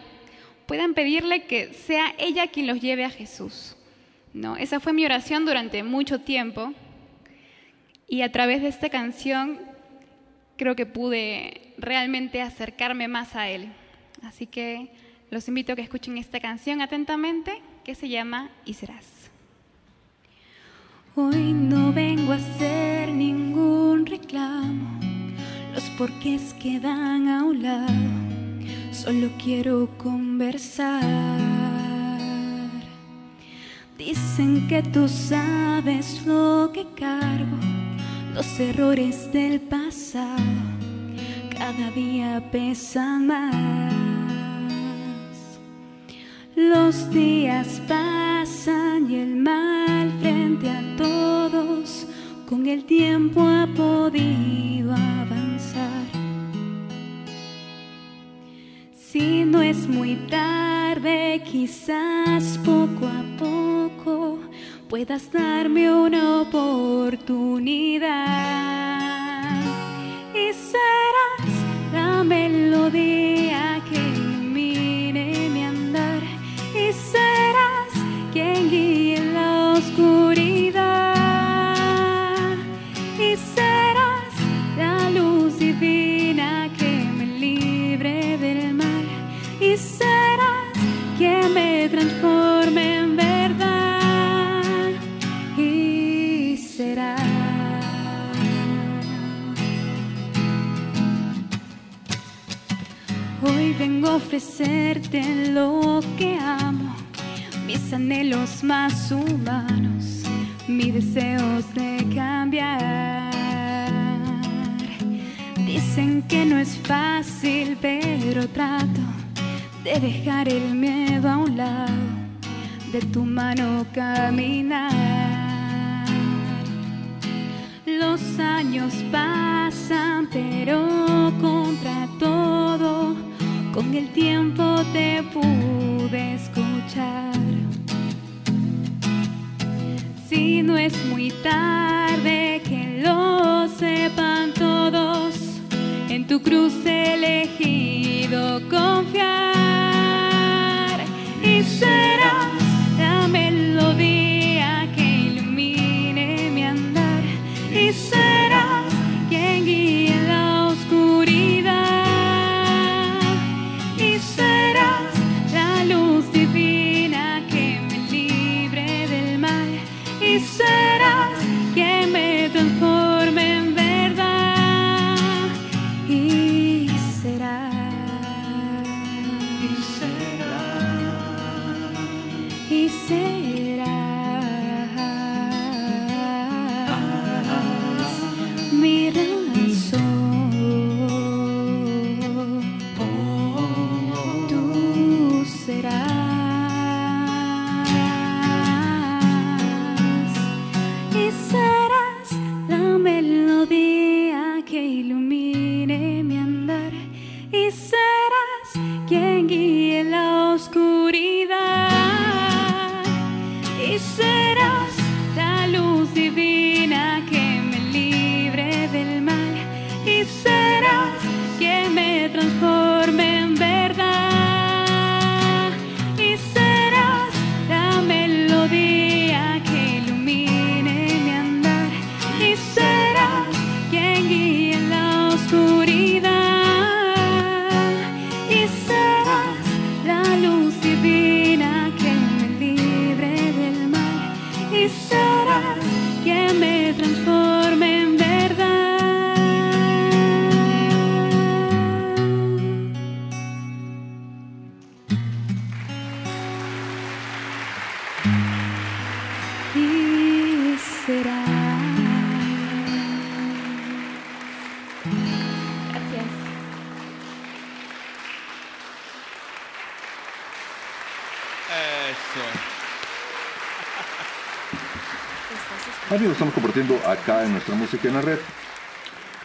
puedan pedirle que sea ella quien los lleve a Jesús. ¿no? Esa fue mi oración durante mucho tiempo. Y a través de esta canción creo que pude realmente acercarme más a Él. Así que los invito a que escuchen esta canción atentamente que se llama Y serás. Hoy no vengo a hacer ningún reclamo, los porqués quedan a un lado, solo quiero conversar. Dicen que tú sabes lo que cargo, los errores del pasado, cada día pesan más. Los días pasan y el mal frente a todos con el tiempo ha podido avanzar. Si no es muy tarde, quizás poco a poco puedas darme una oportunidad. Y serás la melodía que quien guíe en la oscuridad. Y serás la luz divina que me libre del mal. Y serás quien me transforme en verdad. Y serás. Hoy vengo a ofrecerte lo que amo, mis anhelos más humanos, mis deseos de cambiar. Dicen que no es fácil, pero trato de dejar el miedo a un lado, de tu mano caminar. Los años pasan, pero contra todo, con el tiempo te pude escuchar. No es muy tarde, que lo sepan todos, en tu cruz he elegido confiar. Y serás nuestra música en la red.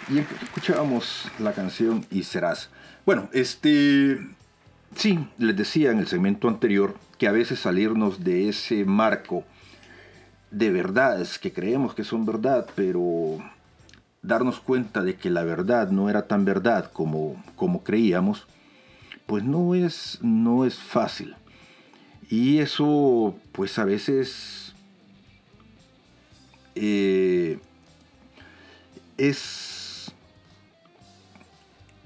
Y escuchábamos la canción Y Serás. Bueno, este. Sí, les decía en el segmento anterior que a veces salirnos de ese marco de verdades que creemos que son verdad, pero darnos cuenta de que la verdad no era tan verdad como, como creíamos, pues no es, no es fácil. Y eso, pues a veces eh, es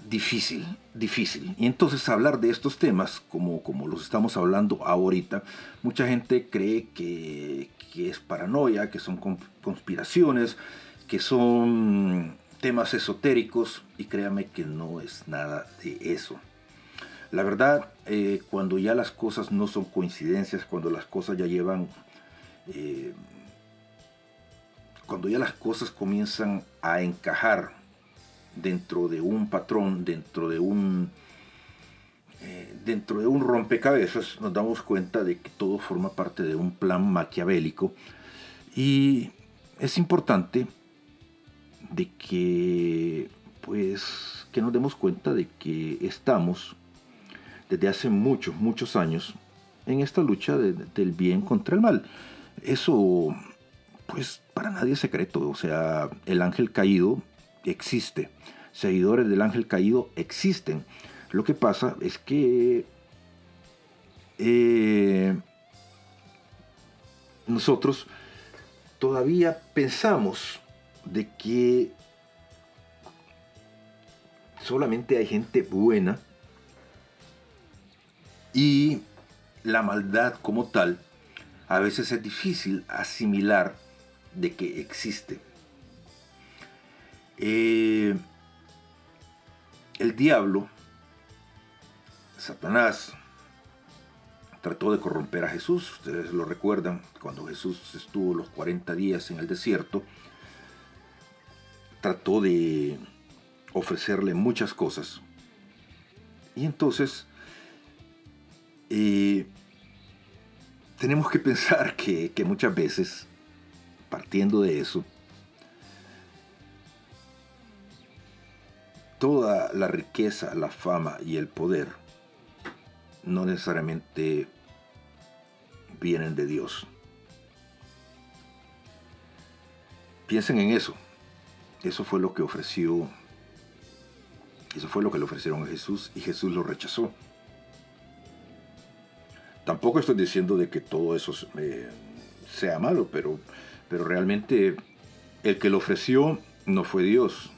difícil, difícil. Y entonces hablar de estos temas, como, como los estamos hablando ahorita, mucha gente cree que, que es paranoia, que son conspiraciones, que son temas esotéricos, y créame que no es nada de eso. La verdad, eh, cuando ya las cosas no son coincidencias, cuando las cosas ya llevan eh, cuando ya las cosas comienzan a encajar dentro de un patrón, dentro de un, eh, dentro de un rompecabezas, nos damos cuenta de que todo forma parte de un plan maquiavélico. Y es importante de que pues que nos demos cuenta de que estamos desde hace muchos muchos años en esta lucha del bien contra el mal. Eso pues para nadie es secreto. O sea, el ángel caído existe. Seguidores del ángel caído existen. Lo que pasa es que eh, nosotros todavía pensamos de que solamente hay gente buena y la maldad como tal a veces es difícil asimilar de que existe. Eh, el diablo, Satanás, trató de corromper a Jesús. Ustedes lo recuerdan, cuando Jesús estuvo los 40 días en el desierto, trató de ofrecerle muchas cosas. Y entonces, eh, tenemos que pensar que, que muchas veces partiendo de eso, toda la riqueza, la fama y el poder no necesariamente vienen de Dios. Piensen en eso. Eso fue lo que ofreció, eso fue lo que le ofrecieron a Jesús y Jesús lo rechazó. Tampoco estoy diciendo de que todo eso eh, sea malo, pero pero realmente el que lo ofreció no fue Dios,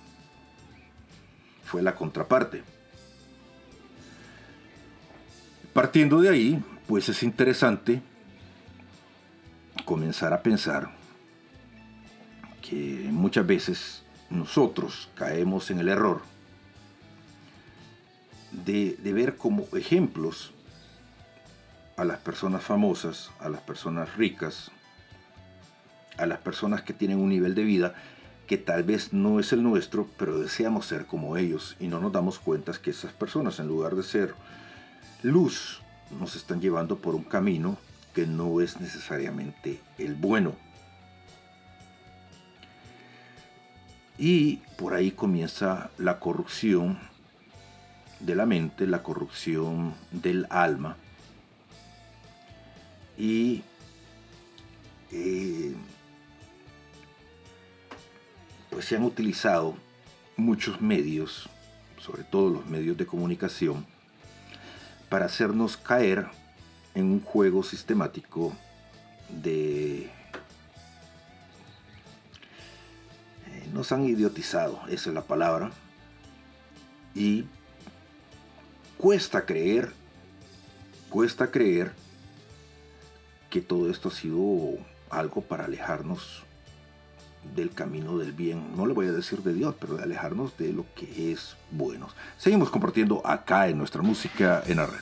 fue la contraparte. Partiendo de ahí, pues es interesante comenzar a pensar que muchas veces nosotros caemos en el error de, de, ver como ejemplos a las personas famosas, a las personas ricas, a las personas que tienen un nivel de vida que tal vez no es el nuestro, pero deseamos ser como ellos y no nos damos cuenta que esas personas en lugar de ser luz nos están llevando por un camino que no es necesariamente el bueno. Y por ahí comienza la corrupción de la mente, la corrupción del alma. Y eh, pues se han utilizado muchos medios, sobre todo los medios de comunicación, para hacernos caer en un juego sistemático de... Eh, nos han idiotizado, esa es la palabra, y cuesta creer, cuesta creer que todo esto ha sido algo para alejarnos del camino del bien. No le voy a decir de Dios, pero de alejarnos de lo que es bueno. Seguimos compartiendo acá en nuestra música en la red.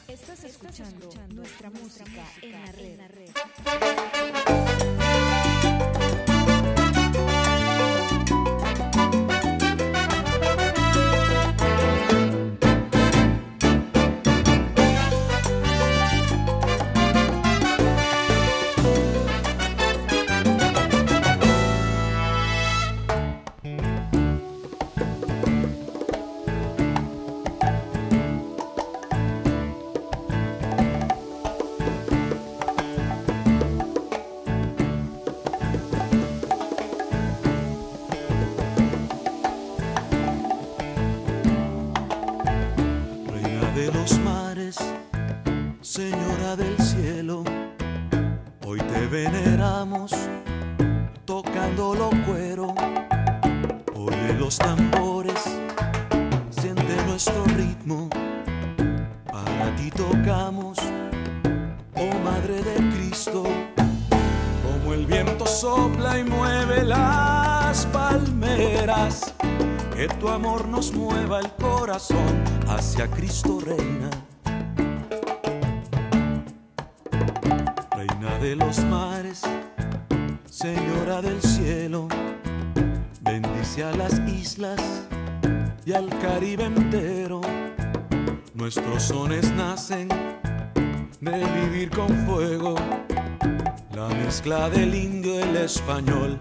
amor nos mueva el corazón hacia Cristo Reina. Reina de los mares, Señora del cielo, bendice a las islas y al Caribe entero. Nuestros sones nacen de vivir con fuego, la mezcla del indio y el español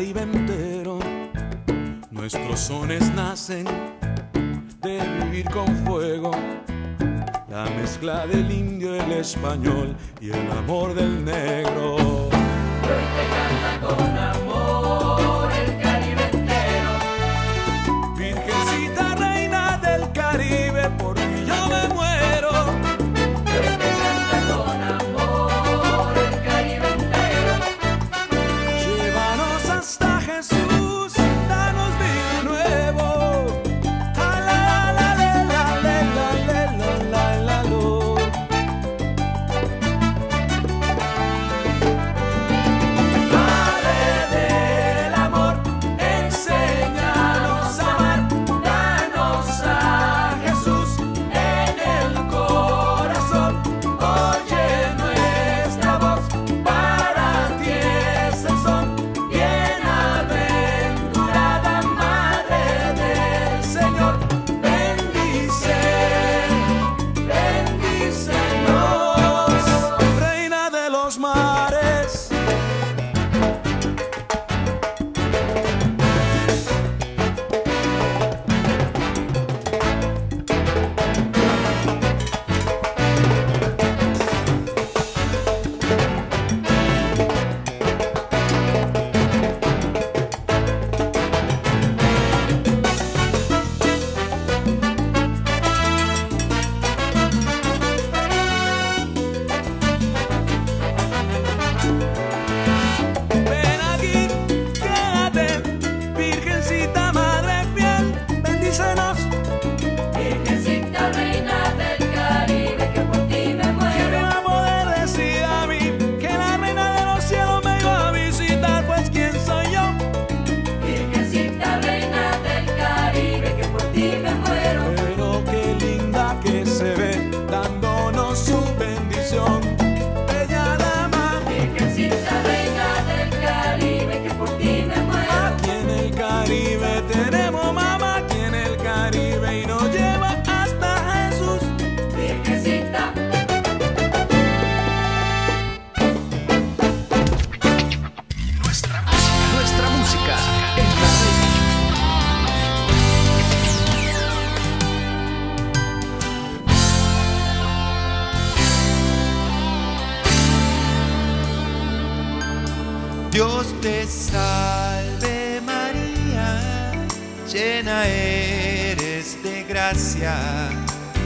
Caribe entero. Nuestros sones nacen de vivir con fuego. La mezcla del indio, el español y el amor del negro.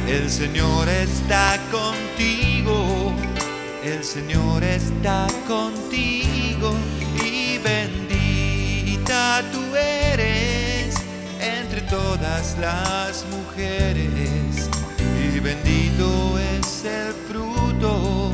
El Señor está contigo, el Señor está contigo y bendita tú eres entre todas las mujeres y bendito es el fruto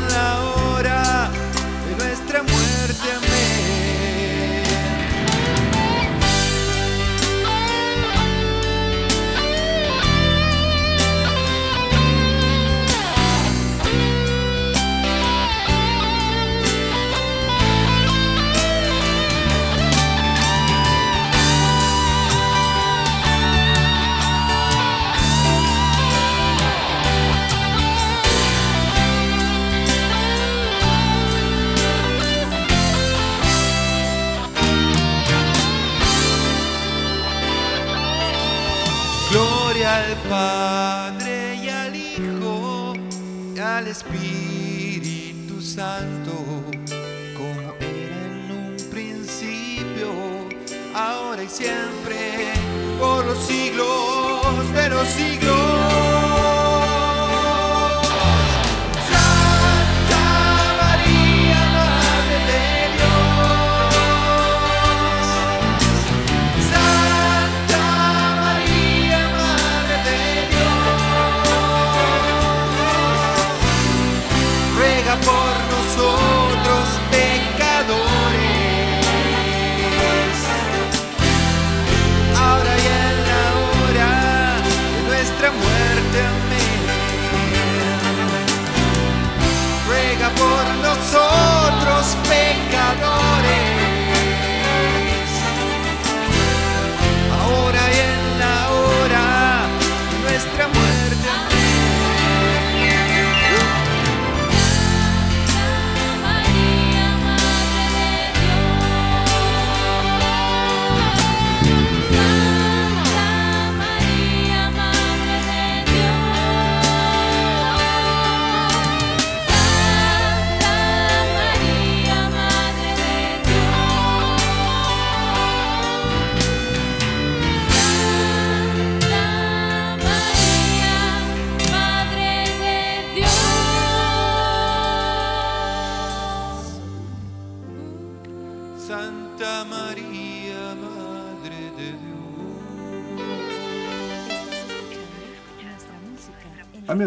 Espíritu Santo, como era en un principio, ahora y siempre, por los siglos de los siglos.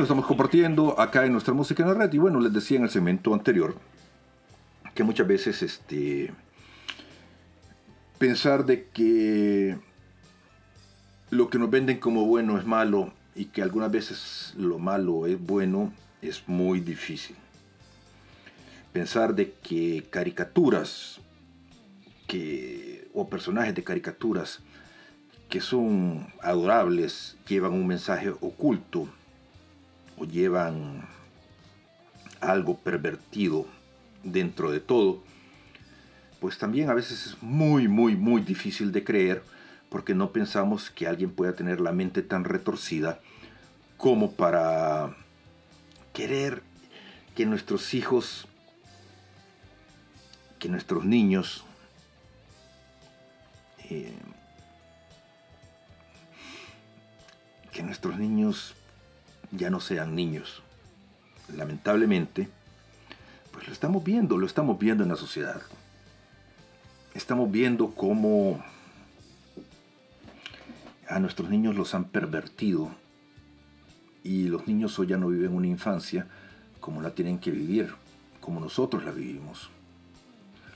Estamos compartiendo acá en nuestra música en la red y bueno, les decía en el segmento anterior que muchas veces este pensar de que lo que nos venden como bueno es malo y que algunas veces lo malo es bueno es muy difícil. Pensar de que caricaturas que, o personajes de caricaturas que son adorables llevan un mensaje oculto o llevan algo pervertido dentro de todo, pues también a veces es muy, muy, muy difícil de creer porque no pensamos que alguien pueda tener la mente tan retorcida como para querer que nuestros hijos, que nuestros niños, eh, que nuestros niños ya no sean niños. Lamentablemente, pues lo estamos viendo, lo estamos viendo en la sociedad. Estamos viendo cómo a nuestros niños los han pervertido y los niños hoy ya no viven una infancia como la tienen que vivir, como nosotros la vivimos.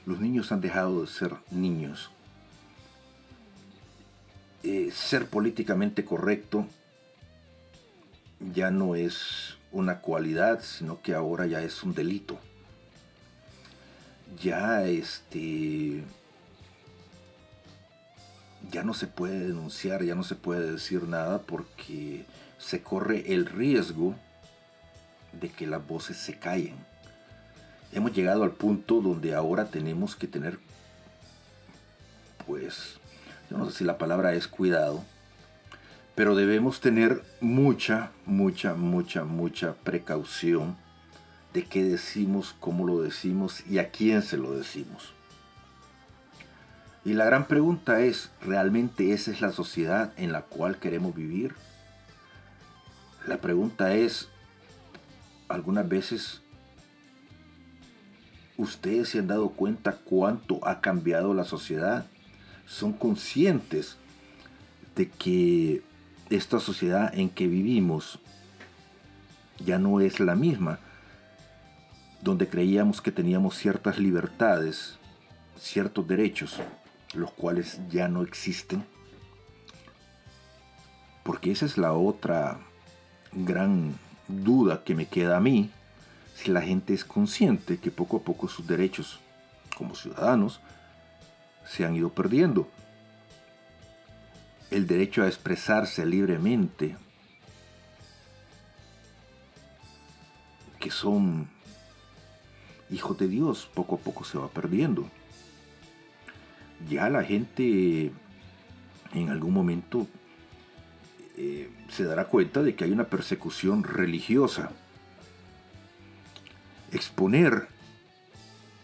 Los niños han dejado de ser niños. Eh, ser políticamente correcto ya no es una cualidad, sino que ahora ya es un delito. Ya este ya no se puede denunciar, ya no se puede decir nada porque se corre el riesgo de que las voces se callen. Hemos llegado al punto donde ahora tenemos que tener, pues, yo no sé si la palabra es cuidado, pero debemos tener mucha, mucha, mucha, mucha precaución de qué decimos, cómo lo decimos y a quién se lo decimos. Y la gran pregunta es, ¿realmente esa es la sociedad en la cual queremos vivir? La pregunta es, algunas veces ustedes se han dado cuenta cuánto ha cambiado la sociedad. Son conscientes de que esta sociedad en que vivimos ya no es la misma, donde creíamos que teníamos ciertas libertades, ciertos derechos, los cuales ya no existen. Porque esa es la otra gran duda que me queda a mí, si la gente es consciente que poco a poco sus derechos como ciudadanos se han ido perdiendo. El derecho a expresarse libremente, que son hijos de Dios, poco a poco se va perdiendo ya la gente en algún momento eh, se dará cuenta de que hay una persecución religiosa. Exponer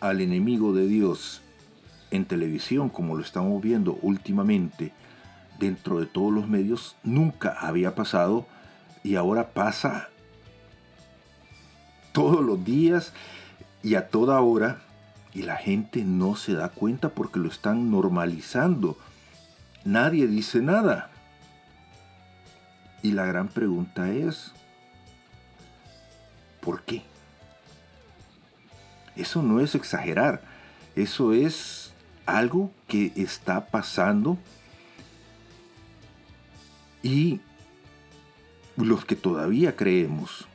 al enemigo de Dios en televisión, como lo estamos viendo últimamente, dentro de todos los medios, nunca había pasado y ahora pasa todos los días y a toda hora y la gente no se da cuenta porque lo están normalizando. Nadie dice nada. Y la gran pregunta es, ¿por qué? Eso no es exagerar, eso es algo que está pasando y los que todavía creemos,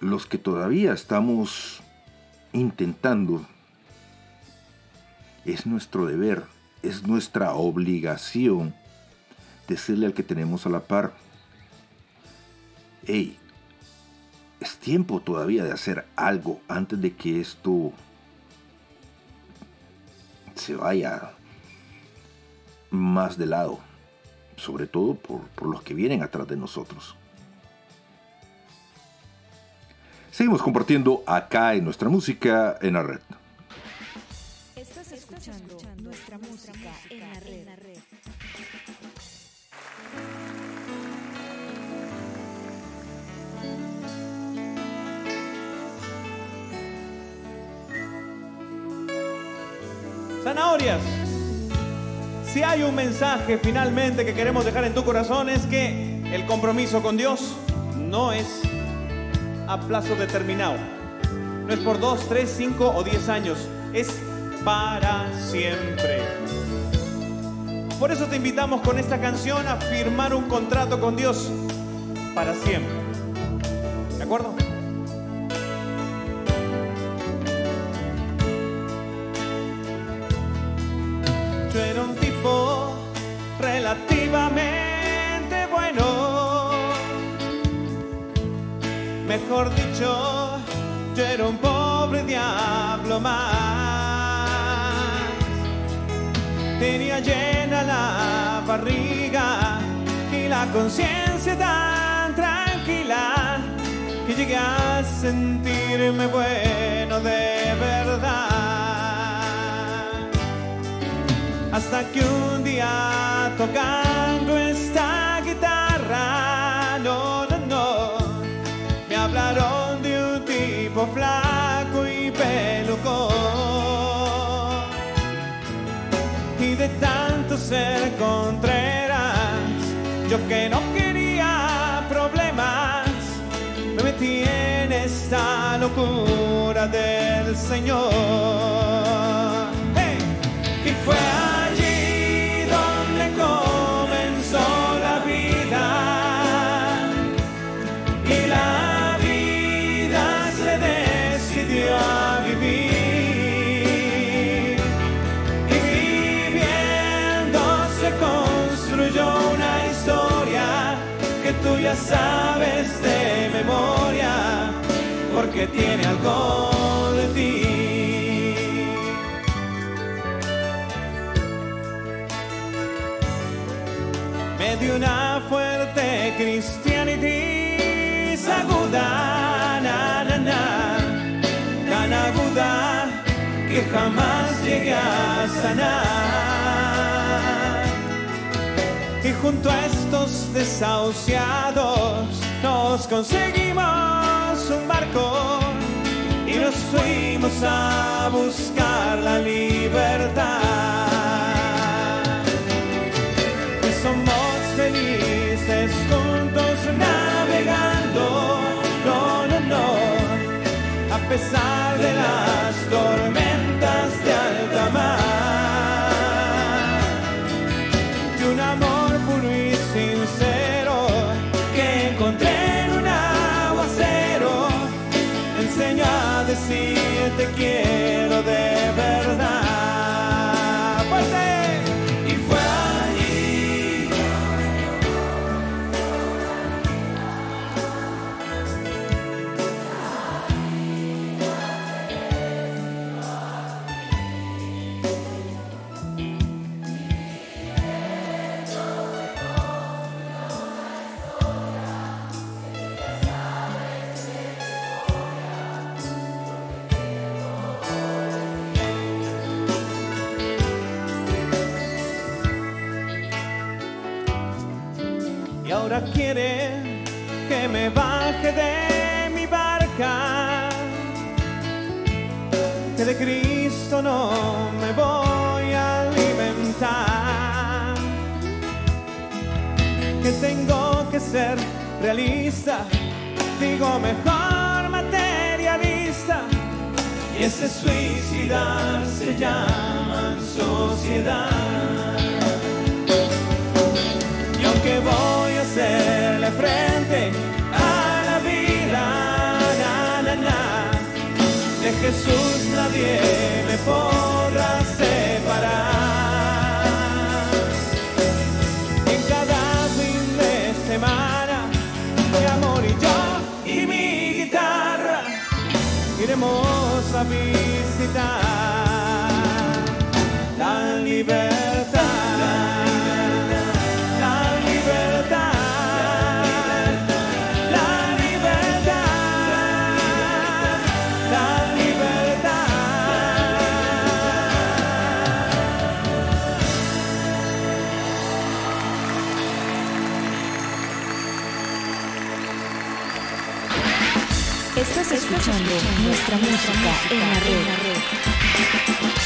los que todavía estamos intentando es nuestro deber, es nuestra obligación decirle al que tenemos a la par, hey, es tiempo todavía de hacer algo antes de que esto se vaya más de lado, sobre todo por, por los que vienen atrás de nosotros. Seguimos compartiendo acá en nuestra música en la red. Zanahorias. Si hay un mensaje finalmente que queremos dejar en tu corazón es que el compromiso con Dios no es a plazo determinado. No es por dos, tres, cinco o diez años. Es para siempre. Por eso te invitamos con esta canción a firmar un contrato con Dios para siempre. ¿De acuerdo? Dicho, yo era un pobre diablo más. Tenía llena la barriga y la conciencia tan tranquila que llegué a sentirme bueno de verdad. Hasta que un día tocando ser contreras, yo que no quería problemas, me metí en esta locura del Señor. Tiene algo de ti. Me dio una fuerte cristianity aguda, na, na, na, tan aguda que jamás llegué a sanar. Y junto a estos desahuciados nos conseguimos un barco y nos fuimos a buscar la libertad. Y somos felices juntos navegando, no, no, no, a pesar no me voy a alimentar, que tengo que ser realista, digo mejor materialista, y ese suicidar se llama sociedad. Y aunque voy a hacerle frente a la vida, na, na, na, de Jesús nadie podrá separar. En cada fin de semana, mi amor y yo y mi guitarra iremos a visitar nuestra música en la red.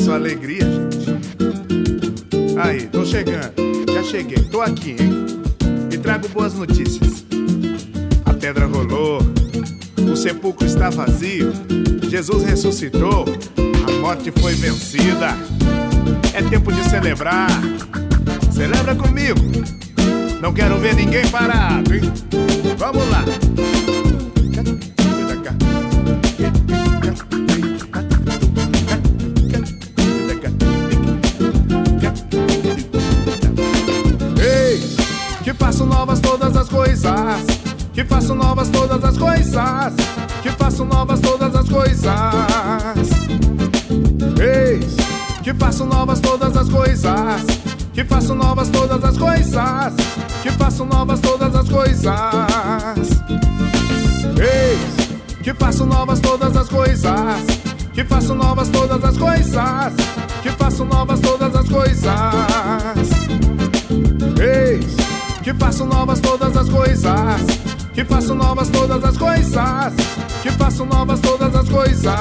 Só alegria, gente. Aí, tô chegando. Já cheguei, tô aqui, hein? E trago boas notícias. A pedra rolou, o sepulcro está vazio, Jesus ressuscitou, a morte foi vencida. É tempo de celebrar. Celebra comigo. Não quero ver ninguém parado, hein? Vamos lá. Faço novas todas as coisas. Que faço novas todas as coisas. Eis que faço novas todas as coisas. façam novas todas as coisas, que façam novas todas as coisas. Eis, que façam novas todas as coisas, que façam novas todas as coisas, que façam novas todas as coisas.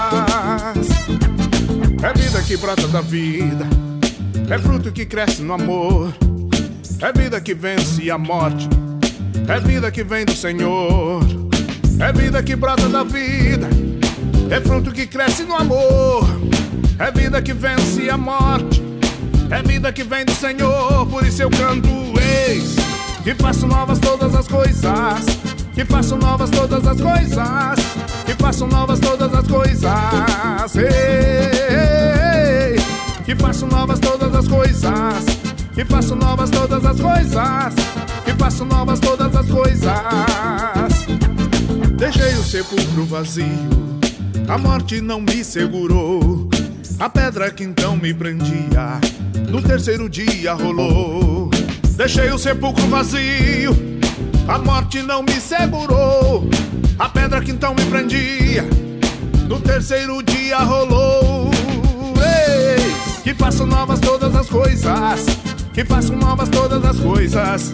É vida que brota da vida, é fruto que cresce no amor, é vida que vence a morte, é vida que vem do Senhor, é vida que brota da vida, é fruto que cresce no amor, é vida que vence a morte, é vida que vem do Senhor, por isso eu canto eis, que faço novas todas as coisas, que faço novas todas as coisas, que façam novas todas as coisas. Ei, que façam novas todas as coisas, que façam novas todas as coisas, que façam novas todas as coisas. Deixei o sepulcro vazio, a morte não me segurou. A pedra que então me prendia, no terceiro dia rolou. Deixei o sepulcro vazio, a morte não me segurou. A pedra que então me prendia, no terceiro dia rolou. Que façam novas todas as coisas, que façam novas todas as coisas,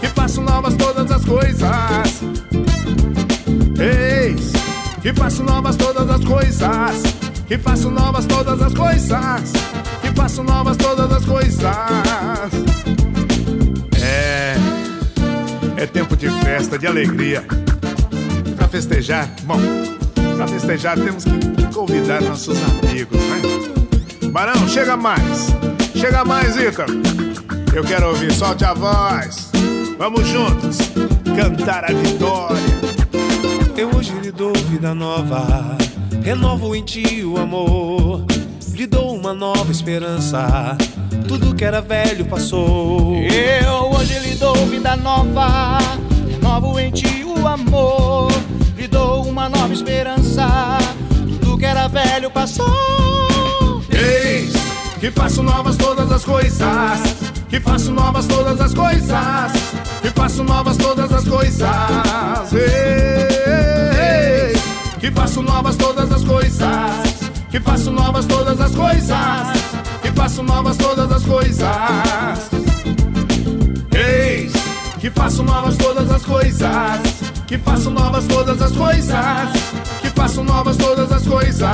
que façam novas todas as coisas. Eis, que façam novas todas as coisas, que façam novas todas as coisas, que façam novas todas as coisas. É, é tempo de festa, de alegria. Pra festejar, bom, pra festejar temos que convidar nossos amigos, né? Barão, chega mais, chega mais, Ícaro. Eu quero ouvir, solte a voz. Vamos juntos cantar a vitória. Eu hoje lhe dou vida nova, renovo em ti o amor, lhe dou uma nova esperança. Tudo que era velho passou. Eu hoje lhe dou vida nova, renovo em ti o amor, lhe dou uma nova esperança. Tudo que era velho passou. Que faço novas todas as coisas, que faço novas todas as coisas, que faço novas todas as coisas. Eis que faço novas todas as coisas, que faço novas todas as coisas, que faço novas todas as coisas. Eis que faço novas todas as coisas, que faço novas todas as coisas, que faço novas todas as coisas.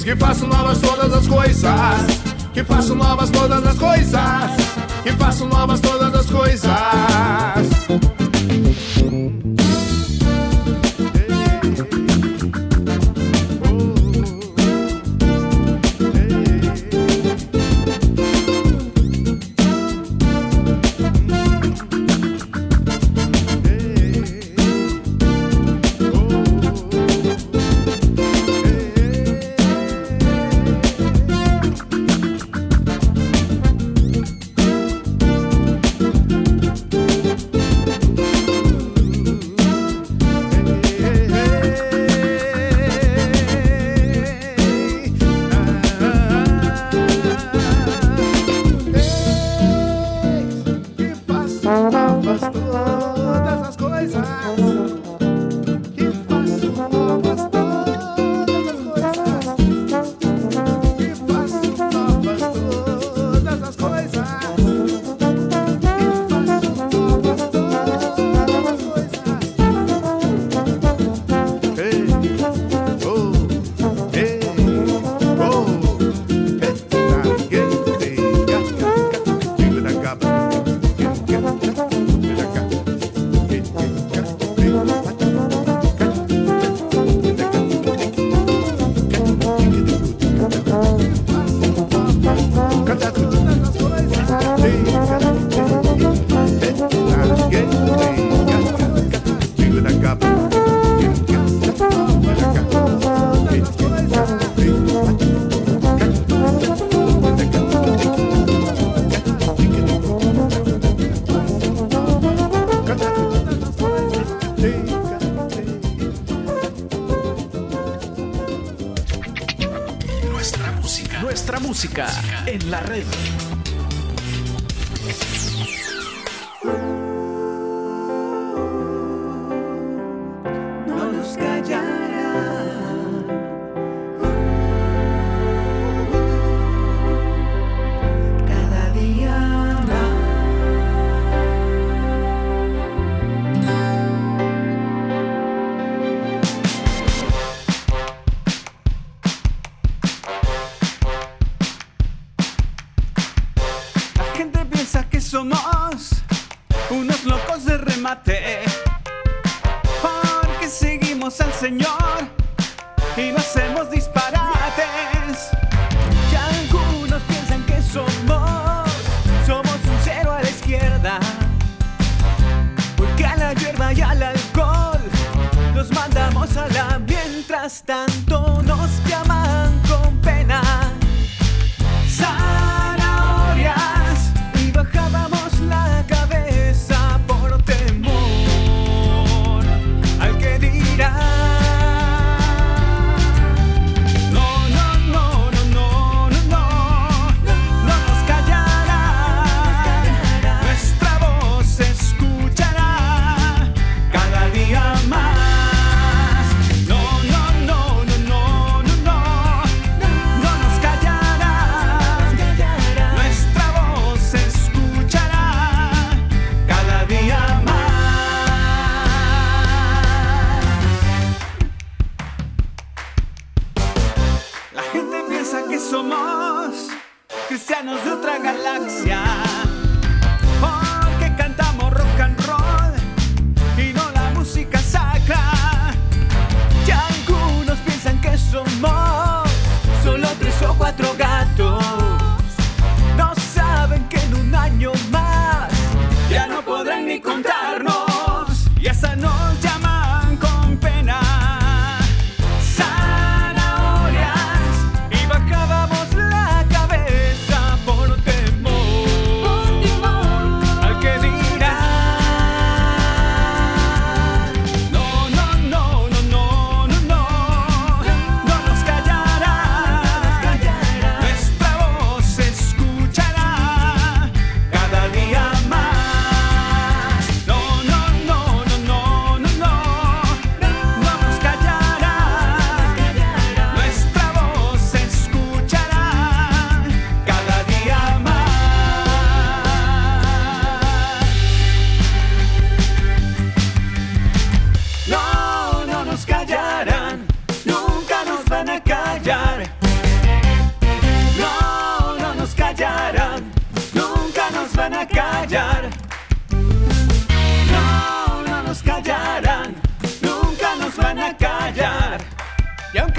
Eis que faço novas todas as coisas, que faço novas todas as coisas, que faço novas todas as coisas.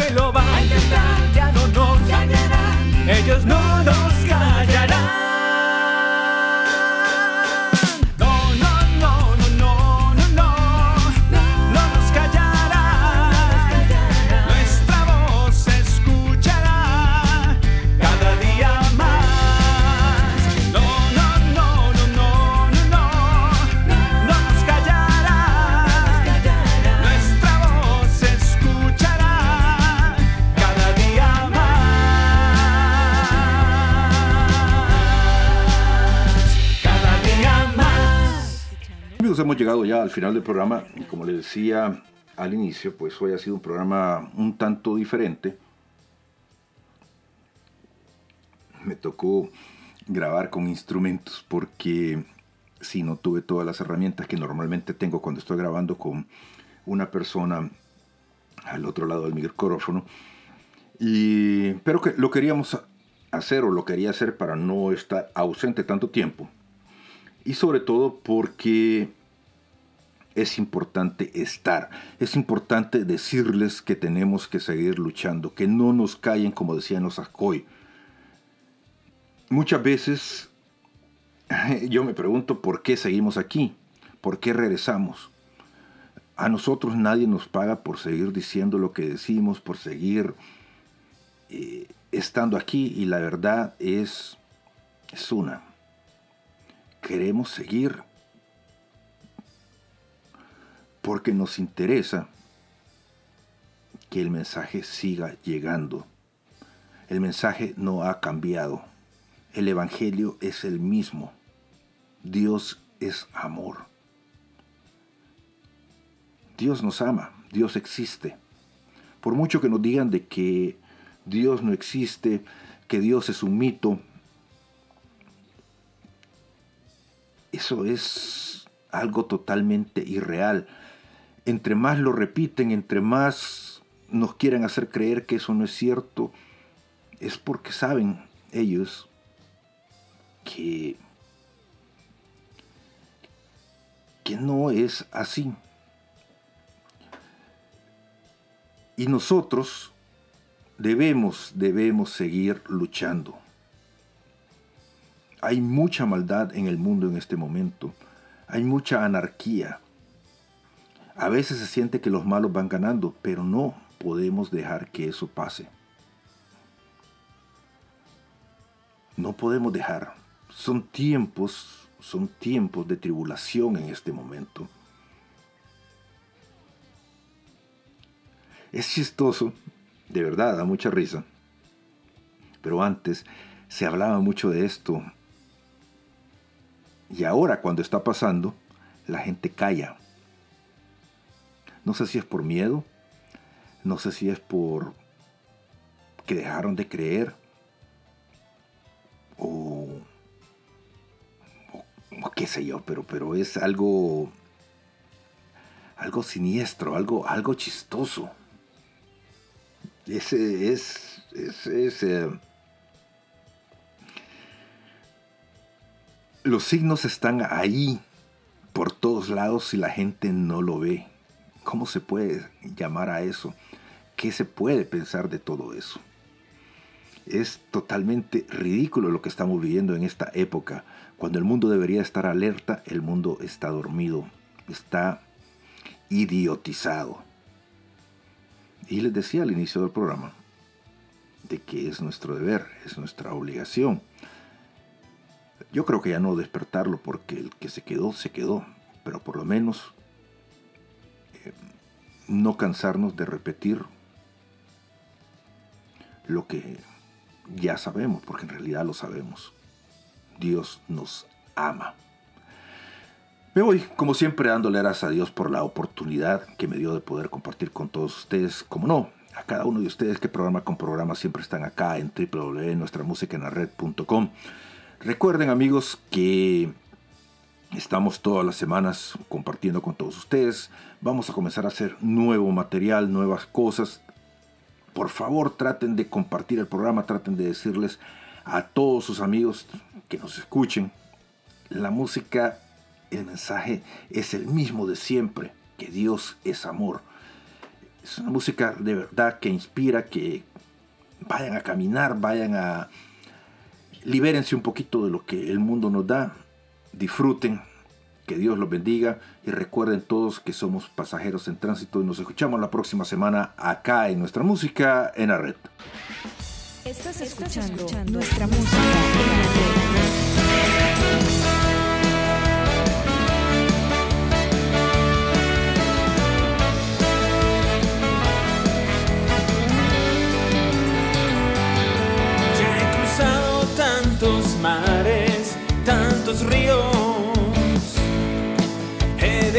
Aunque lo van a intentar, ya no nos callarán. Ellos no nos hemos llegado ya al final del programa y como les decía al inicio, pues hoy ha sido un programa un tanto diferente. Me tocó grabar con instrumentos porque si no tuve todas las herramientas que normalmente tengo cuando estoy grabando con una persona al otro lado del micrófono. Y, pero que lo queríamos hacer o lo quería hacer para no estar ausente tanto tiempo. Y sobre todo porque es importante estar. Es importante decirles que tenemos que seguir luchando, que no nos callen como decían los Ascoy. Muchas veces yo me pregunto por qué seguimos aquí, por qué regresamos. A nosotros nadie nos paga por seguir diciendo lo que decimos, por seguir eh, estando aquí y la verdad es, es una. Queremos seguir porque nos interesa que el mensaje siga llegando. El mensaje no ha cambiado. El Evangelio es el mismo. Dios es amor. Dios nos ama, Dios existe. Por mucho que nos digan de que Dios no existe, que Dios es un mito, eso es algo totalmente irreal. Entre más lo repiten, entre más nos quieren hacer creer que eso no es cierto, es porque saben ellos que, que no es así. Y nosotros debemos, debemos seguir luchando. Hay mucha maldad en el mundo en este momento. Hay mucha anarquía. A veces se siente que los malos van ganando, pero no podemos dejar que eso pase. No podemos dejar. Son tiempos, son tiempos de tribulación en este momento. Es chistoso, de verdad, da mucha risa. Pero antes se hablaba mucho de esto. Y ahora cuando está pasando, la gente calla. No sé si es por miedo, no sé si es por que dejaron de creer o, o, qué sé yo, pero, pero es algo algo siniestro, algo, algo chistoso. Ese es, es, eh, los signos están ahí por todos lados y la gente no lo ve. ¿Cómo se puede llamar a eso? ¿Qué se puede pensar de todo eso? Es totalmente ridículo lo que estamos viviendo en esta época. Cuando el mundo debería estar alerta, el mundo está dormido, está idiotizado. Y les decía al inicio del programa de que es nuestro deber, es nuestra obligación. Yo creo que ya no despertarlo porque el que se quedó, se quedó, pero por lo menos no cansarnos de repetir lo que ya sabemos, porque en realidad lo sabemos. Dios nos ama. Me voy, como siempre, dándole gracias a Dios por la oportunidad que me dio de poder compartir con todos ustedes. Como no, a cada uno de ustedes que programa con programa siempre están acá en www.nuestramusicaenlared.com. Recuerden amigos que estamos todas las semanas compartiendo con todos ustedes. Vamos a comenzar a hacer nuevo material, nuevas cosas. Por favor traten de compartir el programa, traten de decirles a todos sus amigos que nos escuchen. La música el mensaje es el mismo de siempre, que Dios es amor. Es una música de verdad que inspira, que vayan a caminar, vayan a... Libérense un poquito de lo que el mundo nos da, disfruten, que Dios los bendiga y recuerden todos que somos pasajeros en tránsito y nos escuchamos la próxima semana acá en nuestra música en la red. Estás escuchando, nuestra música en la red. mares, tantos ríos.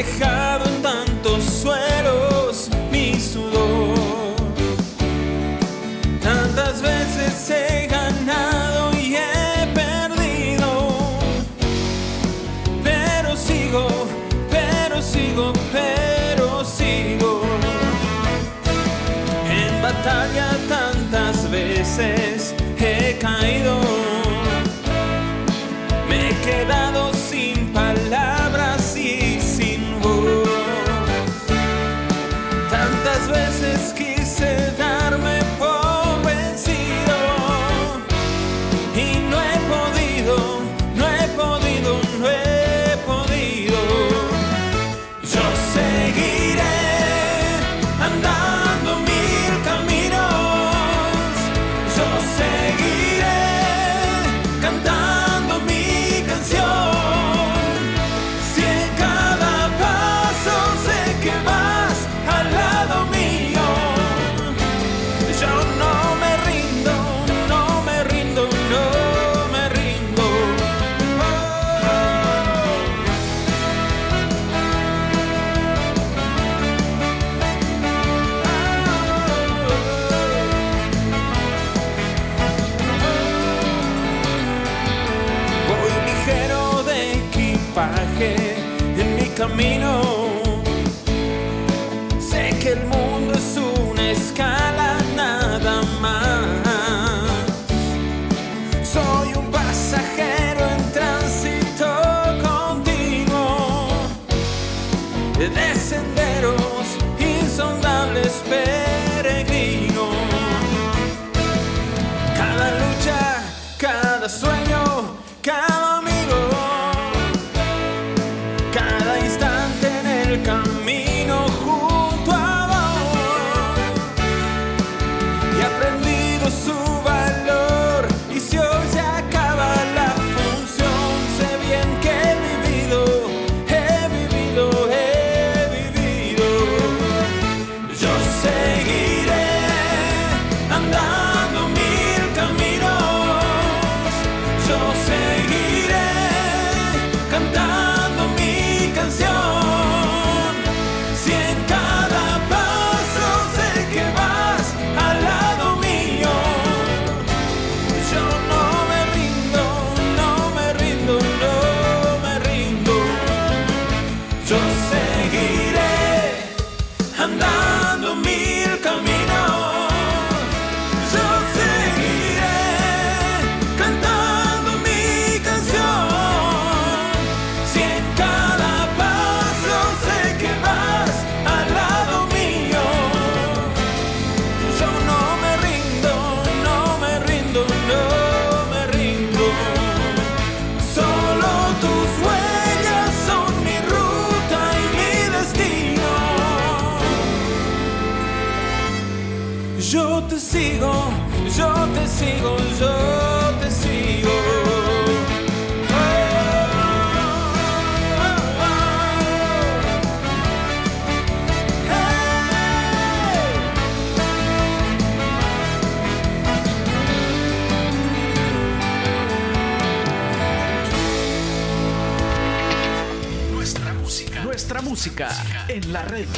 Dejado en tantos suelos mi sudor. Tantas veces he ganado y he perdido. Pero sigo, pero sigo, pero sigo. En batalla tantas veces he caído en la red.